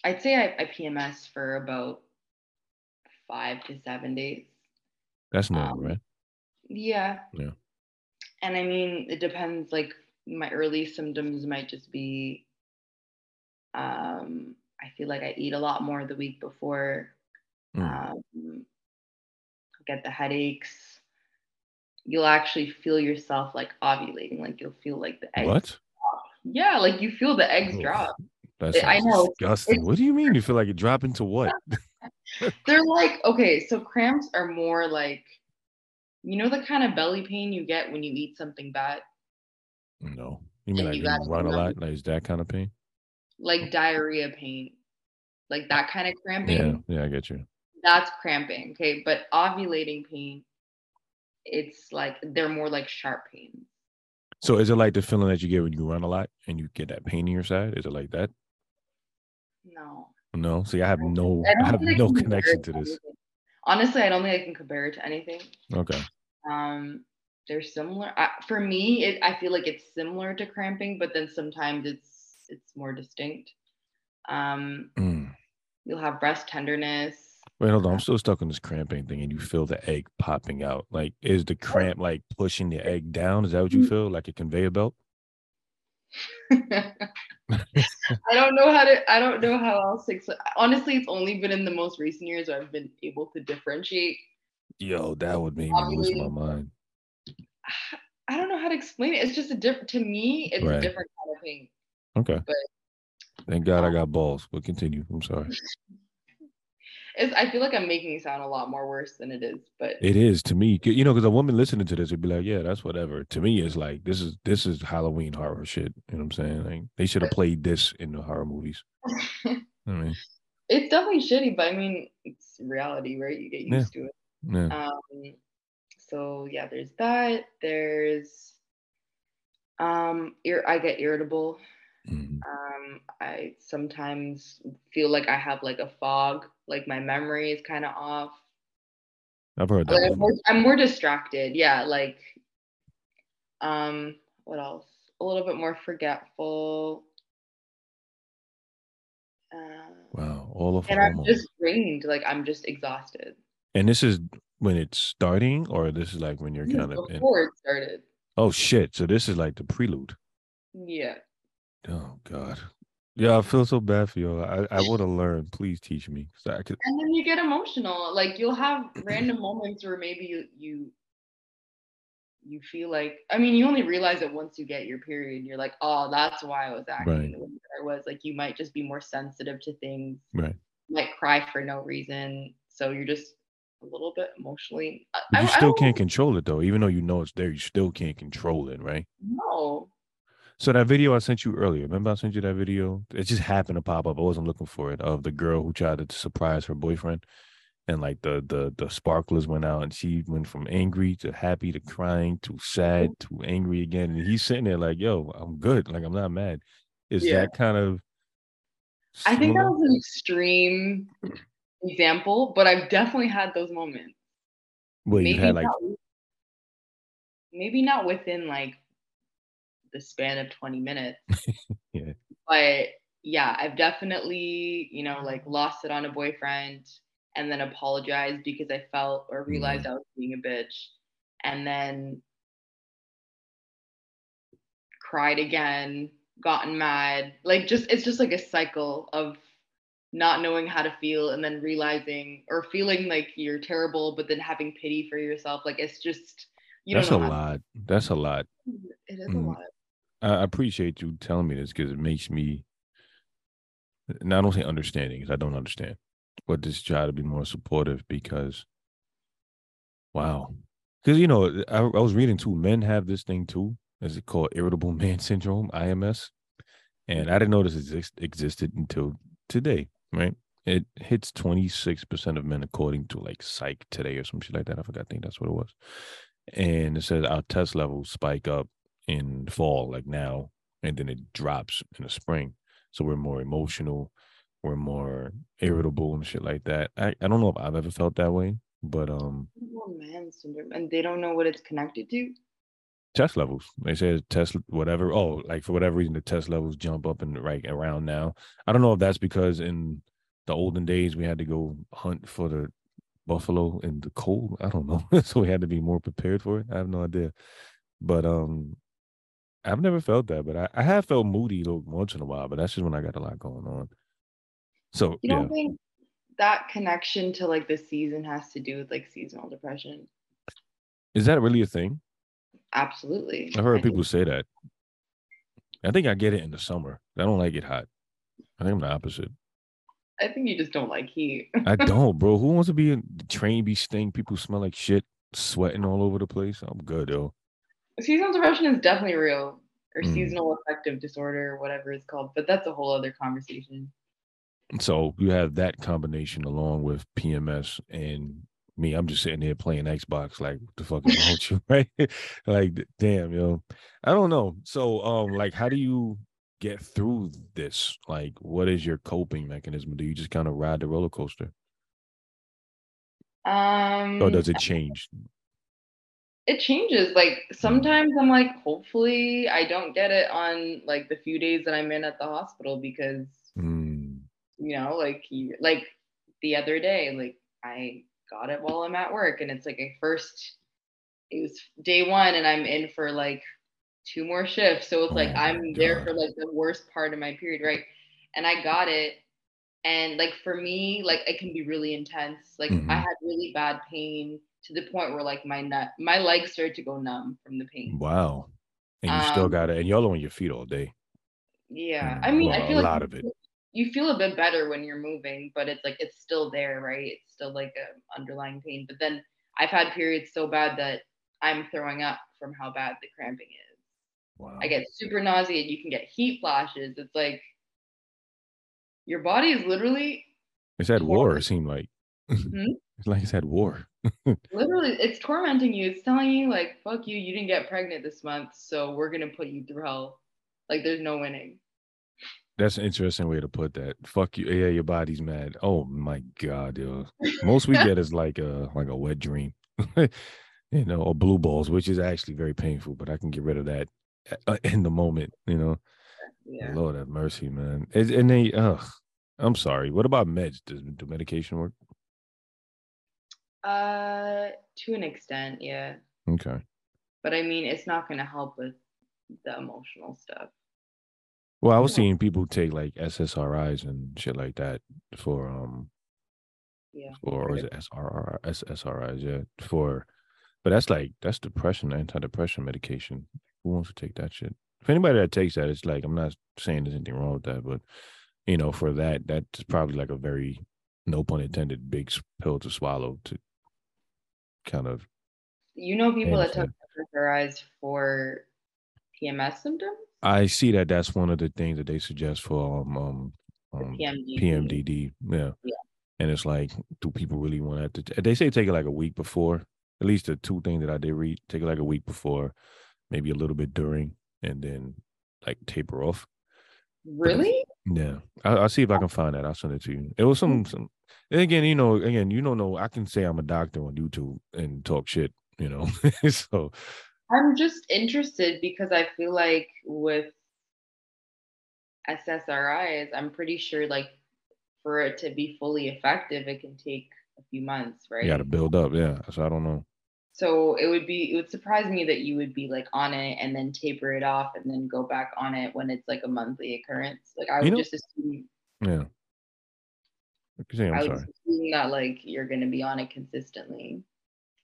I'd say I, I PMS for about five to seven days. That's normal, Um, right? Yeah. Yeah. And I mean, it depends. Like my early symptoms might just be um I feel like I eat a lot more the week before. Mm. Um get the headaches. You'll actually feel yourself like ovulating, like you'll feel like the eggs. What? Yeah, like you feel the eggs Oof. drop. That I know, disgusting. it's- What do you mean? You feel like you drop into what? They're like, okay, so cramps are more like you know the kind of belly pain you get when you eat something bad? no. You mean And like you you run a lot? Like is that kind of pain? Like diarrhea pain. Like that kind of cramping. Yeah, yeah, I get you. that's cramping okay but ovulating pain it's like they're more like sharp pains So is it like the feeling that you get when you run a lot and you get that pain in your side? Is it like that? no No. See, I have no, I I have think I no connection it to this. honestly i don't think i can compare it to anything Okay. um they're similar I, for me it, i feel like it's similar to cramping but then sometimes it's it's more distinct um Mm. you'll have breast tenderness Wait, hold on. I'm still stuck on this cramping thing, and you feel the egg popping out. Like, is the cramp like pushing the egg down? Is that what you mm-hmm. feel? Like a conveyor belt? I don't know how to. I don't know how else to. expl- Honestly, it's only been in the most recent years where I've been able to differentiate. Yo, that would make me lose my mind. I don't know how to explain it. It's just a different. To me, it's Right. a different kind of pain. Okay. But- Thank God I got balls. But continue. I'm sorry. It's. I feel like I'm making it sound a lot more worse than it is. But It is to me, you know, because a woman listening to this would be like, "Yeah, that's whatever." To me, it's like this is this is Halloween horror shit. You know what I'm saying? Like they should have played this in the horror movies. I mean, it's definitely shitty. But I mean, it's reality, right? You get Yeah. used to it. yeah. Um. So yeah, there's that. There's. Um. Ir- I get irritable. Mhm. Um, I sometimes feel like I have like a fog, like my memory is kind of off. I've heard that. Like, I'm, more, I'm more distracted. Yeah, like, um, what else? A little bit more forgetful. Uh, Wow, all of and I'm just drained. Like I'm just exhausted. And this is when it's starting, or this is like when you're kind of in. Before it started. Oh shit! So this is like the prelude. Yeah. Oh God. Yeah, I feel so bad for you. I, I want to learn. Please teach me. I could... And then you get emotional. Like you'll have random moments where maybe you you you feel like I mean you only realize it once you get your period. You're like, oh, that's why I was acting Right. the way I was. Like you might just be more sensitive to things. Right. You might cry for no reason. So you're just a little bit emotionally. I, But you I- still can't control it though. Even though you know it's there, you still can't control it, right? know. So that video I sent you earlier, remember I sent you that video? It just happened to pop up. I wasn't looking for it of the girl who tried to surprise her boyfriend, and like the the the sparklers went out, and she went from angry to happy to crying to sad mm-hmm. to angry again, and he's sitting there like, "Yo, I'm good. Like I'm not mad." Is Yeah. that kind of? I think that was an extreme example, but I've definitely had those moments. Well, you've had like not, maybe not within like the span of 20 minutes. Yeah. But yeah, I've definitely, you know, like lost it on a boyfriend and then apologized because I felt or realized I was being a bitch. And then cried again, gotten mad. Like just it's just like a cycle of not knowing how to feel and then realizing or feeling like you're terrible, but then having pity for yourself. Like it's just you that's a don't know. how- lot. That's a lot. It is Mm. a lot. I appreciate you telling me this because it makes me. Don't say understanding because I don't understand, but just try to be more supportive because. Wow, because you know I, I was reading too. Men have this thing too. Is it called irritable man syndrome (IMS)? And I didn't know this exist, existed until today. Right? It hits twenty six percent of men according to like Psych Today or some shit like that. I forgot. I think that's what it was. And it says our test levels spike up in fall, like now, and then it drops in the spring. So we're more emotional, we're more irritable and shit like that. I, I don't know if I've ever felt that way, but um Irritable man syndrome, and they don't know what it's connected to. test levels. They say test whatever. Oh, like for whatever reason the test levels jump up and right around now. I don't know if that's because in the olden days we had to go hunt for the buffalo in the cold. I don't know. so we had to be more prepared for it. I have no idea. But um I've never felt that, but I, I have felt moody once in a while, but that's just when I got a lot going on. So You yeah. don't think that connection to like the season has to do with like seasonal depression? Is that really a thing? Absolutely. I've heard I people say that. I think I get it in the summer. I don't like it hot. I think I'm the opposite. I think you just don't like heat. I don't, bro. Who wants to be in the train be stink? People smell like shit, sweating all over the place. I'm good, though. Seasonal depression is definitely real, or Mm. seasonal affective disorder, or whatever it's called. But that's a whole other conversation. So you have that combination along with PMS and me. I'm just sitting here playing Xbox. Like, what the fuck is wrong with you, right? like, damn, yo. I don't know. So, um, like, how do you get through this? Like, what is your coping mechanism? Do you just kind of ride the roller coaster, Um, or does it change? It changes. Like sometimes I'm like, hopefully I don't get it on like the few days that I'm in at the hospital because Mm, you know, like you, like the other day, like I got it while I'm at work, and it's like a first. It was day one, and I'm in for like two more shifts, so it's like Oh my I'm there for like the worst part of my period, right? And I got it, and like for me, like it can be really intense. Like Mhm. I had really bad pain to the point where like my nut, my legs started to go numb from the pain. wow. And you still Um, got it, and y'all on your feet all day. Yeah, Mm, I mean, well, I feel a like lot of it. You feel a bit better when you're moving, but it's like it's still there, right? It's still like a underlying pain. But then I've had periods so bad that I'm throwing up from how bad the cramping is. Wow. I get super nauseated. You can get heat flashes. It's like your body is literally, It's at war. It seemed like. Hmm? It's like it's at war. literally, it's tormenting you. It's telling you like, "Fuck you, you didn't get pregnant this month, so we're gonna put you through hell." Like, there's no winning. That's an interesting way to put that. Fuck you. Yeah, your body's mad. Oh my god, yo. Most we get is like a like a wet dream, you know, or blue balls, which is actually very painful. But I can get rid of that uh, in the moment. You know, Yeah. Lord have mercy, man. Is and they, ugh, I'm sorry. What about meds? Does do medication work? Uh, to an extent, yeah. Okay. But I mean, it's not going to help with the emotional stuff. Well, I was seeing people take like SSRIs and shit like that for um Yeah. for or is it SRR SSRIs, yeah. For but that's like that's depression, antidepressant medication. Who wants to take that shit? If anybody that takes that, it's like I'm not saying there's anything wrong with that, but you know, for that, that's probably like a very no pun intended big pill to swallow to kind of You know people that took SSRIs for PMS symptoms? I see that that's one of the things that they suggest for um um, um PMDD. PMDD. Yeah. Yeah. And it's like, do people really want to? They say take it like a week before. At least the two things that I did read, take it like a week before, maybe a little bit during, and then like taper off. Really? Yeah, I, I'll see if I can find that. I'll send it to you. It was some, some. And again, you know, again, you don't know. I can say I'm a doctor on YouTube and talk shit, you know. so I'm just interested because I feel like with SSRIs, I'm pretty sure like for it to be fully effective, it can take a few months, right? you got to build up. Yeah, so I don't know. So it would be it would surprise me that you would be like on it and then taper it off and then go back on it when it's like a monthly occurrence. Like I You would know- just assume Yeah. Say, I'm I sorry. assume that like you're gonna be on it consistently.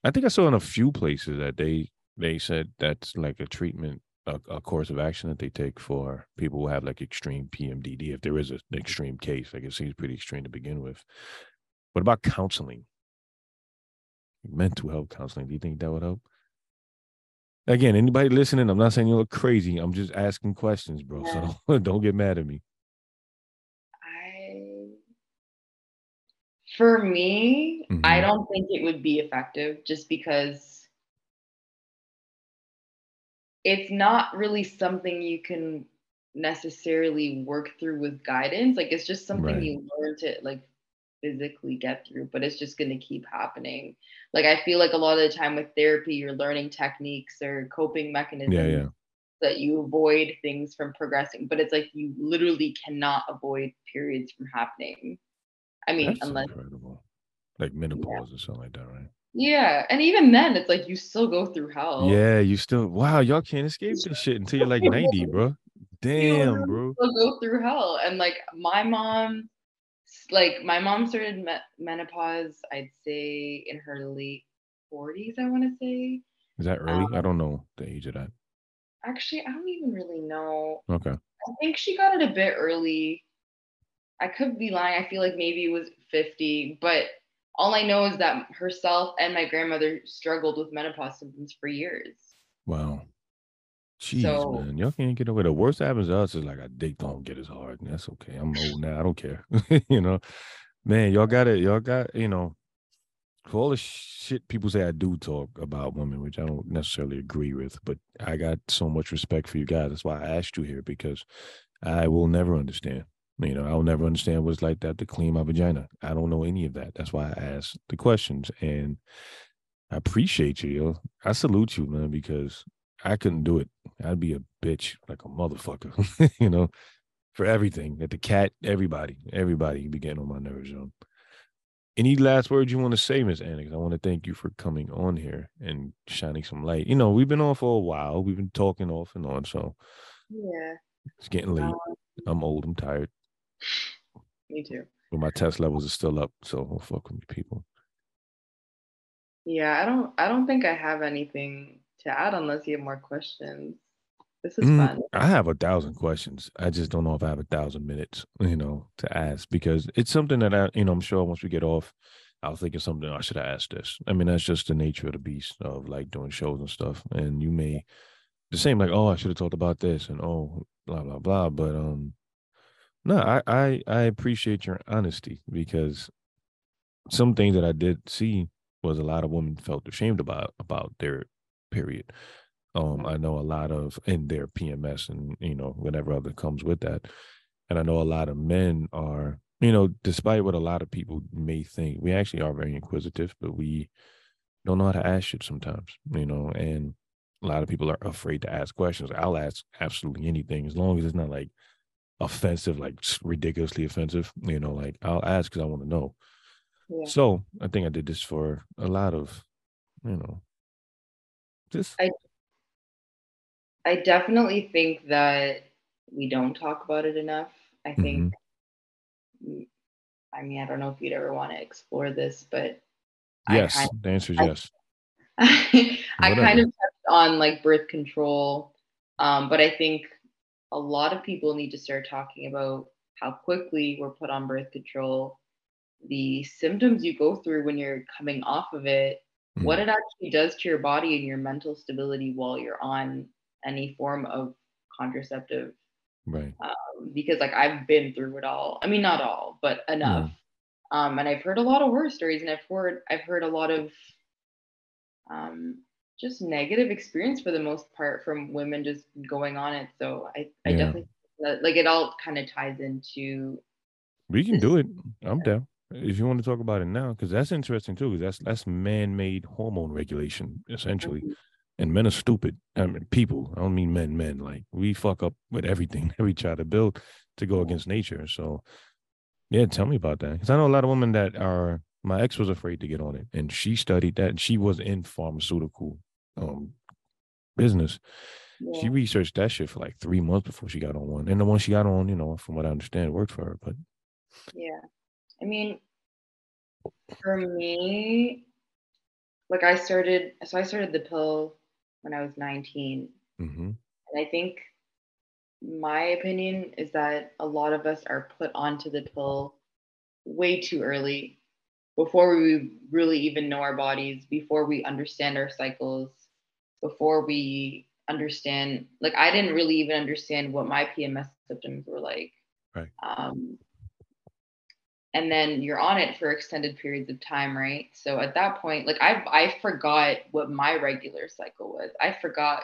I think I saw in a few places that they they said that's like a treatment, a, a course of action that they take for people who have like extreme PMDD. If there is a, an extreme case, like it seems pretty extreme to begin with. What about counseling? Mental health counseling. Do you think that would help? Again, anybody listening, I'm not saying you look crazy. I'm just asking questions, bro. So don't, don't get mad at me. For me, I Mhm. don't think it would be effective just because it's not really something you can necessarily work through with guidance. Like it's just something Right. you learn to like physically get through, but it's just going to keep happening. Like I feel like a lot of the time with therapy, you're learning techniques or coping mechanisms Yeah, yeah. that you avoid things from progressing, but it's like you literally cannot avoid periods from happening. I mean, That's unless incredible. Like menopause or something like that, right? yeah, and even then, it's like you still go through hell. Yeah, you still wow, y'all can't escape this shit until you're like 90, bro. You Damn, literally bro. Still go through hell, and like my mom, like my mom started me- menopause. I'd say in her late forties. I want to say. Is that early? Um, I don't know the age of that. Actually, I don't even really know. Okay. I think she got it a bit early. I could be lying. I feel like maybe it was 50, but all I know is that herself and my grandmother struggled with menopause symptoms for years. Wow. Jeez, So- man. Y'all can't get away. The worst that happens to us is like our dick don't get as hard. And that's okay. I'm old now. I don't care. you know, man, y'all got it. Y'all got, you know, for all the shit people say I do talk about women, which I don't necessarily agree with, but I got so much respect for you guys. That's why I asked you here because I will never understand. You know, I'll never understand what it's like that to clean my vagina. I don't know any of that. That's why I asked the questions. And I appreciate you, yo. I salute you, man, because I couldn't do it. I'd be a bitch like a motherfucker, you know, for everything. At the cat, everybody, everybody be getting on my nerves, yo. Any last words you want to say, Miss? 'Cause I want to thank you for coming on here and shining some light. You know, we've been on for a while. We've been talking off and on, so Yeah, it's getting late. um, I'm old. I'm tired. Me too. But my test levels are still up, so don't fuck with me, people. Yeah, I don't. I don't think I have anything to add unless you have more questions. This is Mm, fun. I have a thousand questions. I just don't know if I have a thousand minutes, you know, to ask because it's something that I, you know, I'm sure once we get off, I'll think of something. I should have asked this. I mean, that's just the nature of the beast of like doing shows and stuff. And you may the same, like, oh, I should have talked about this and oh, blah blah blah. But um, no, I I I appreciate your honesty because some things that I did see was a lot of women felt ashamed about about their period. Um, I know a lot of in their PMS and you know whatever other comes with that, and I know a lot of men are you know despite what a lot of people may think, we actually are very inquisitive, but we don't know how to ask shit sometimes, you know, and a lot of people are afraid to ask questions. I'll ask absolutely anything as long as it's not like offensive, like ridiculously offensive, you know, like I'll ask because I want to know. Yeah. So I think I did this for a lot of, you know, just I I definitely think that we don't talk about it enough. I think. Mm, I mean, I don't know if you'd ever want to explore this, but yes, kind of, the answer is I, yes. I kind of touched on like birth control, um, but I think a lot of people need to start talking about how quickly we're put on birth control, the symptoms you go through when you're coming off of it, mm. what it actually does to your body and your mental stability while you're on any form of contraceptive. Right. Um, because like I've been through it all. I mean, not all, but enough. Mm. Um, and I've heard a lot of horror stories, and I've heard I've heard a lot of um, just negative experience for the most part from women just going on it. So I, I yeah. definitely like it all kind of ties into. We can this. do it. I'm down if you want to talk about it now, because that's interesting too. Because that's that's man-made hormone regulation essentially, and men are stupid. I mean, people. I don't mean men. Men like we fuck up with everything that we try to build to go against nature. So, yeah, tell me about that. Because I know a lot of women that are. My ex was afraid to get on it, and she studied that. And she was in pharmaceutical um, business. Yeah. She researched that shit for like three months before she got on one. And the one she got on, you know, from what I understand, worked for her. But yeah, I mean, for me, like I started, so I started the pill when I was 19. Mm-hmm. And I think my opinion is that a lot of us are put onto the pill way too early before we really even know our bodies, before we understand our cycles, before we understand like I didn't really even understand what my PMS symptoms were like. Right. Um, and then you're on it for extended periods of time, right? So at that point, like I I forgot what my regular cycle was. I forgot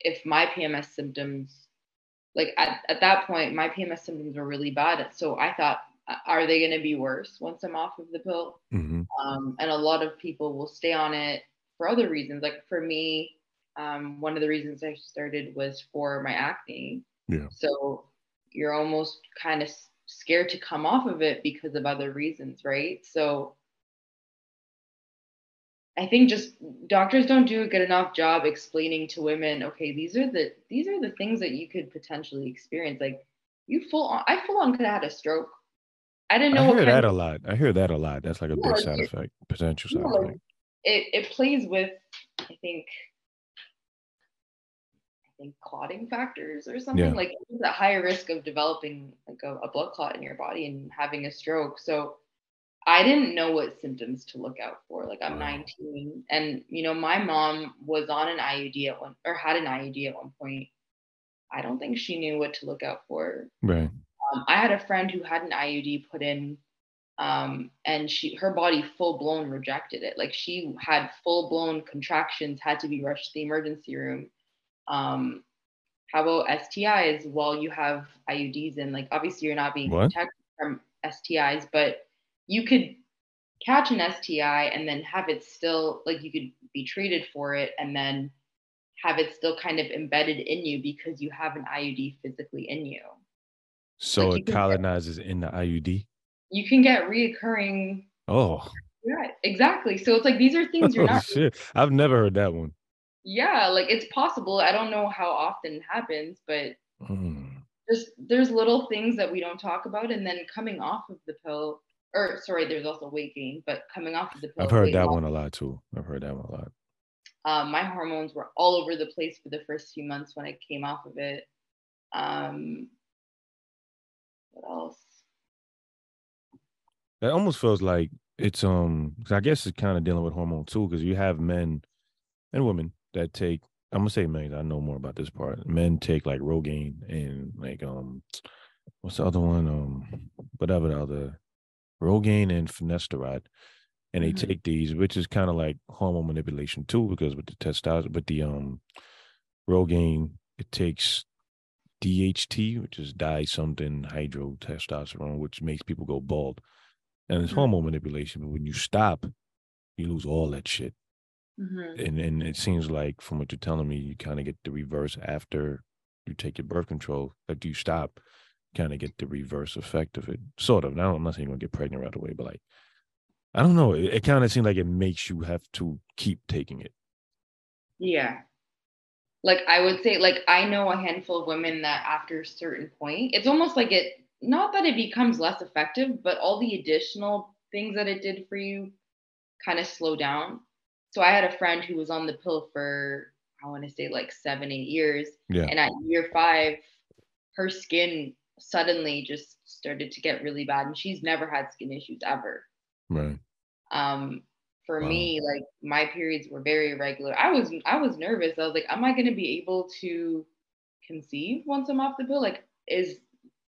if my PMS symptoms like at, at that point my PMS symptoms were really bad. So I thought are they going to be worse once I'm off of the pill? Mm-hmm. Um, and a lot of people will stay on it for other reasons. Like for me, um, one of the reasons I started was for my acne. Yeah. So you're almost kind of scared to come off of it because of other reasons, right? So I think just doctors don't do a good enough job explaining to women, okay, these are the these are the things that you could potentially experience. Like you full on, I full on could have had a stroke. I didn't know. I hear that of, a lot. I hear that a lot. That's like a big side effect, potential side effect. It it plays with, I think, clotting factors or something. Yeah. like it's a higher risk of developing like a, a, blood clot in your body and having a stroke. So i didn't know what symptoms to look out for. Like i'm 19 and you know my mom was on an iud at one or had an iud at one point. I don't think she knew what to look out for. Right. Um, i had a friend who had an iud put in um, and she her body full blown rejected it. Like she had full blown contractions had to be rushed to the emergency room um, how about STIs while you have IUDs and like obviously you're not being what? protected from STIs, but you could catch an STI and then have it still like you could be treated for it and then have it still kind of embedded in you because you have an IUD physically in you. So like it colonizes get, in the IUD. You can get reoccurring. Oh. Yeah, exactly. So it's like these are things you're oh, not. Shit. I've never heard that one yeah like it's possible. I don't know how often it happens but mm. just there's little things that we don't talk about and then coming off of the pill or sorry there's also weight gain but coming off of the pill i've heard that one a lot too. I've heard that one a lot. Um, my hormones were all over the place for the first few months when i came off of it. Um, what else? It almost feels like it's um i guess it's kind of dealing with hormone too because you have men and women that take I'm gonna say men. I know more about this part. Men take like Rogaine and like um, what's the other one? Um, whatever the other Rogaine and finasteride, and they mm-hmm. take these, which is kind of like hormone manipulation too, because with the testosterone, with the um, Rogaine, it takes DHT, which is di something hydrotestosterone, which makes people go bald, and it's mm-hmm. hormone manipulation. But when you stop, you lose all that shit. Mm-hmm. And and it seems like from what you're telling me, you kind of get the reverse after you take your birth control. Like you stop, kind of get the reverse effect of it. Sort of. Now I'm not saying you're gonna get pregnant right away, but like I don't know. It, it kind of seems like it makes you have to keep taking it. Yeah. like I would say, like I know a handful of women that after a certain point, it's almost like it not that it becomes less effective, but all the additional things that it did for you kind of slow down. So I had a friend who was on the pill for I want to say like seven, eight years. Yeah. And at year five, her skin suddenly just started to get really bad. And she's never had skin issues ever. Right. Um, for Wow. me, like my periods were very irregular. I was I was nervous. I was like, am I gonna be able to conceive once I'm off the pill? Like, is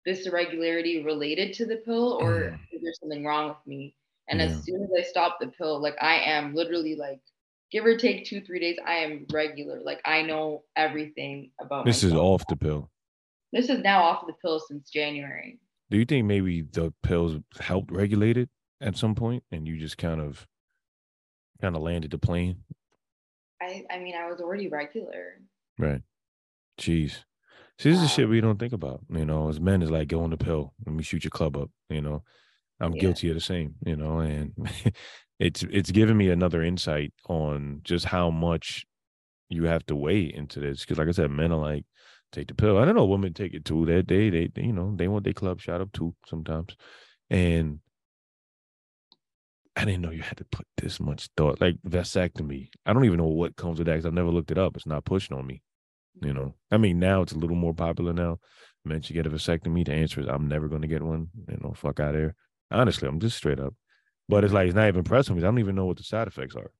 this irregularity related to the pill or Mhm. is there something wrong with me? And Yeah. as soon as I stopped the pill, like I am literally like give or take two, three days, I am regular. Like I know everything about This is off the pill. This is now off the pill since January. Do you think maybe the pills helped regulate it at some point, and you just kind of, kind of landed the plane? I I mean I was already regular. Right. Jeez. See, this is shit we don't think about. You know, as men, is like go on the pill. Let me shoot your club up. You know, I'm Yeah. guilty of the same. You know, and it's it's given me another insight on just how much you have to weigh into this. Because, like I said, men are like take the pill. I don't know, women take it too. That they, they, they, you know, they want their club shot up too sometimes. And I didn't know you had to put this much thought. Like vasectomy. I don't even know what comes with that because I've never looked it up. It's not pushed on me. You mm-hmm. know, I mean, now it's a little more popular now. Men should get a vasectomy. The answer is I'm never going to get one. You know, fuck out of here. Honestly, I'm just straight up. But it's like it's not even pressing me. I don't even know what the side effects are.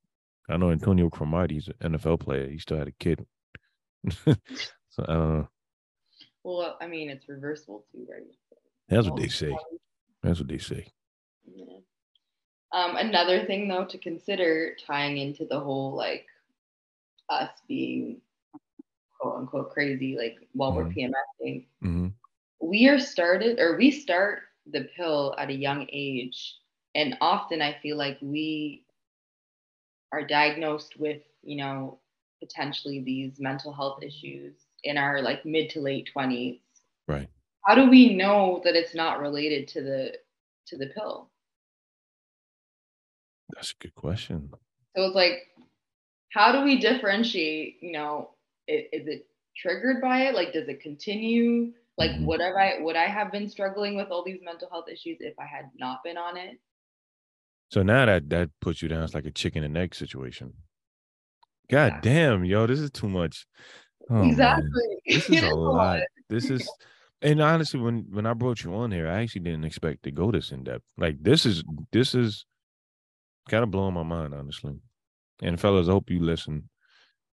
I know Antonio Cromartie, he's an NFL player. He still had a kid. so I don't know. Well, I mean it's reversible too, right? That's what they say. That's what they say. Yeah. Um, another thing though to consider tying into the whole like us being quote unquote crazy, like while we're PMSing, hmm we are started or we start the pill at a young age. And often I feel like we are diagnosed with, you know, potentially these mental health issues in our like mid to late 20s. Right. How do we know that it's not related to the to the pill? That's a good question. So it's like, how do we differentiate? You know, is it triggered by it? Like, does it continue? Like, Mhm. would I would I have been struggling with all these mental health issues if I had not been on it? So now that that puts you down, it's like a chicken and egg situation. God Exactly. damn, yo, this is too much. Oh, man. exactly. This It is a lot. This is, and honestly, when when I brought you on here, I actually didn't expect to go this in depth. Like this is this is kind of blowing my mind, honestly. And fellas, I hope you listen.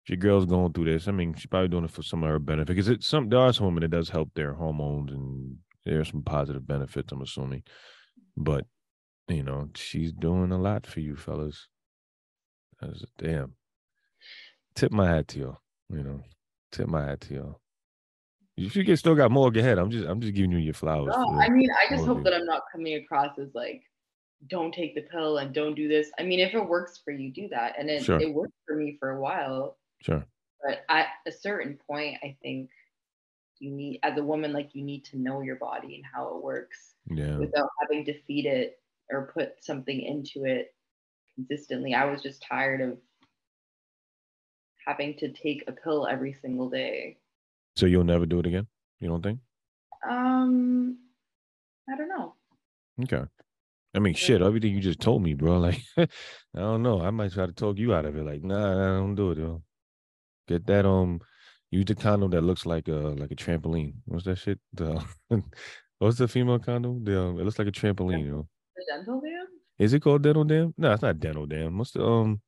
If your girl's going through this, I mean, she's probably doing it for some of her benefit because it's some there are some women that does help their hormones and there are some positive benefits. I'm assuming, but you know, she's doing a lot for you, fellas. That's damn. Tip my hat to y'all. You know, tip my hat to y'all. If you get still got more, go ahead. I'm just I'm just giving you your flowers. No, I mean, I just hope that I'm not coming across as like, don't take the pill and don't do this. I mean, if it works for you, do that. And it, Sure. it worked for me for a while. Sure. But at a certain point, I think you need, as a woman, like you need to know your body and how it works Yeah. without having to feed it or put something into it consistently. I was just tired of having to take a pill every single day. So you'll never do it again? You don't think? Um, I don't know. Okay. I mean, shit, everything you just told me, bro. Like, I don't know. I might try to talk you out of it. Like, nah, nah, don't do it, yo. Get that um use the condom that looks like a like a trampoline. What's that shit? The what's the female condom? The um, it looks like a trampoline, yo. The dental dam? Is it called dental dam? No, it's not dental dam. What's the um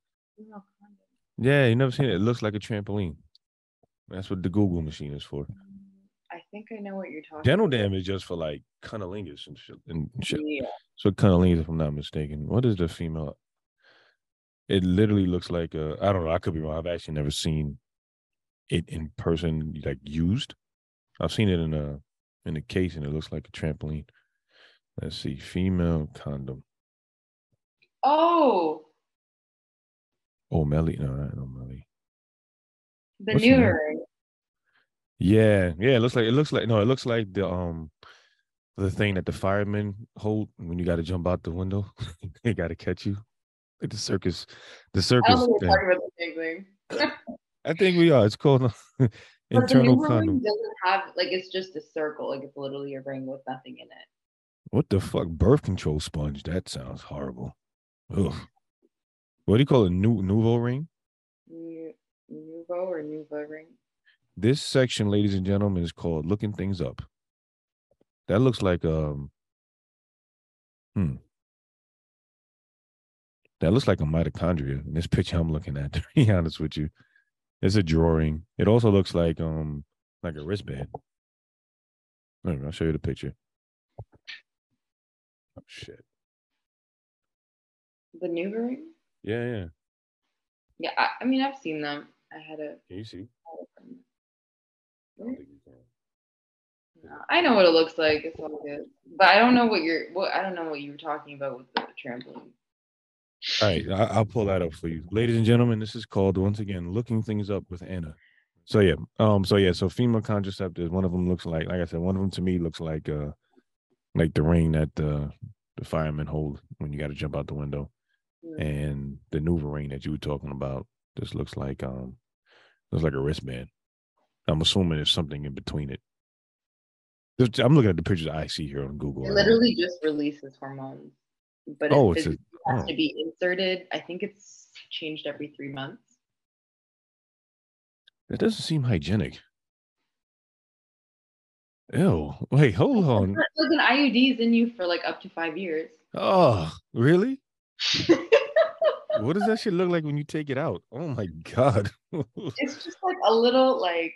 yeah, you never seen it. It looks like a trampoline. That's what the Google machine is for. I think I know what you're talking Dental about. dam is just for like cunnilingus and shit and shit. Yeah. So cunnilingus, if I'm not mistaken. What is the female? It literally looks like a. I don't know. I could be wrong. I've actually never seen it in person, like used. I've seen it in a in a case, and it looks like a trampoline. Let's see, female condom. Oh, Oh, Melly. No, not no Melly. the What's the. Yeah, yeah. It looks like it looks like no. It looks like the um the thing that the firemen hold when you got to jump out the window. they got to catch you. Like the circus, the I circus. don't think we're talking about the same thing. I think we are. It's called the internal condom. doesn't have like it's just a circle, like it's literally a ring with nothing in it. What the fuck? Birth control sponge. That sounds horrible. Ugh. What do you call it? New Nouveau ring? Nu- Nuvo or Nuva ring. This section, ladies and gentlemen, is called looking things up. That looks like um hmm. That looks like a mitochondria in this picture I'm looking at, to be honest with you. It's a drawing. It also looks like um like a wristband. I'll show you the picture. Oh shit. The Nuva ring? Yeah, yeah. Yeah, I, I mean I've seen them. I had a Can you see? I you. No, I know what it looks like. It's all good. But I don't know what you're what I don't know what you were talking about with the trampoline. All right, I'll pull that up for you, ladies and gentlemen. This is called once again looking things up with Anna. So yeah, um, so yeah, so female contraceptives. One of them looks like, like I said, one of them to me looks like, uh, like the ring that the the firemen hold when you got to jump out the window, and the Nuva ring that you were talking about just looks like, um, looks like a wristband. I'm assuming there's something in between it. Just- I'm looking at the pictures I see here on Google. It literally just releases hormones. But Oh, it it's a, has oh. to be inserted. I think it's changed every three months. That doesn't seem hygienic. Ew. Wait, hold on. Like an IUD's in you for like up to five years. Oh, really? What does that shit look like when you take it out? Oh my god. it's just like a little like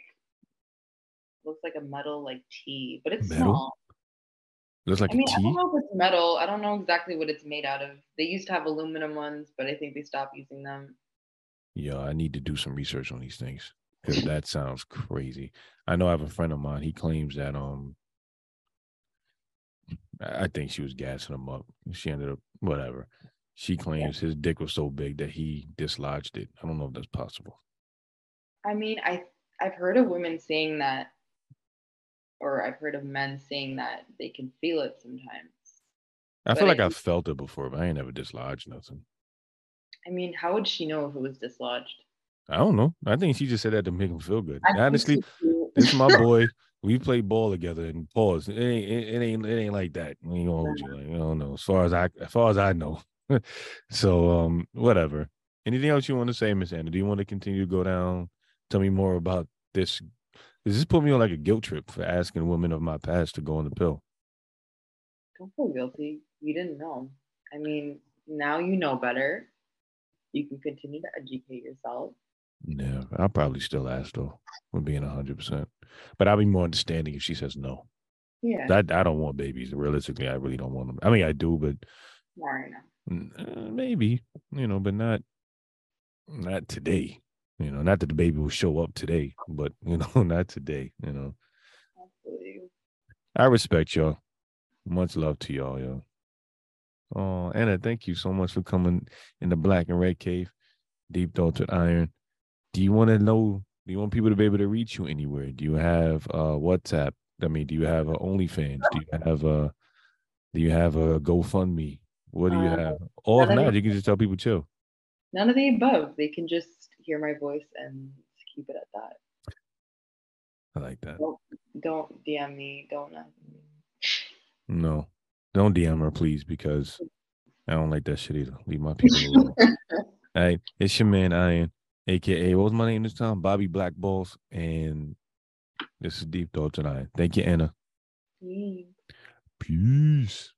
looks like a metal like T, but it's Metal? small. Looks like I mean, a I don't know if it's metal. I don't know exactly what it's made out of. They used to have aluminum ones, but I think they stopped using them. Yeah, I need to do some research on these things because that sounds crazy. I know I have a friend of mine. He claims that um, I think she was gassing him up. She ended up whatever. She claims his dick was so big that he dislodged it. I don't know if that's possible. I mean, I I've heard of women saying that, or I've heard of men saying that they can feel it sometimes. I But feel like I- I've felt it before, but I ain't never dislodged nothing. I mean, how would she know if it was dislodged? I don't know. I think she just said that to make him feel good. I Honestly, this is my boy. We play ball together and pause. It ain't it, it ain't it ain't like that. We ain't gonna hold you. Like, I don't know. As far as I as far as I know. so um whatever. Anything else you want to say, Miss Anna? Do you want to continue to go down? Tell me more about this. Does this put me on like a guilt trip for asking women of my past to go on the pill? Don't feel guilty. You didn't know. I mean, now you know better. You can continue to educate yourself. Yeah, I'll probably still ask though, with being hundred percent. But I'll be more understanding if she says no. Yeah. I I don't want babies. Realistically, I really don't want them. I mean, I do, but right. Uh, maybe you know but not not today you know not that the baby will show up today but you know not today you know Absolutely. i respect y'all much love to y'all yo oh anna thank you so much for coming in the black and red cave deep thoughts with iron do you want to know do you want people to be able to reach you anywhere do you have uh whatsapp i mean do you have a onlyfans do you have a do you have a gofundme what do you Uh, have or if not you can just tell people chill None of the above. They can just hear my voice and keep it at that. I like that. Don't don't DM me. Don't. No, don't DM her, please, because I don't like that shit either. Leave my people alone. All right, it's your man Iron, aka what was my name this time? Bobby Black Balls, and this is Deep Thought tonight. Thank you, Anna. Mm. Peace.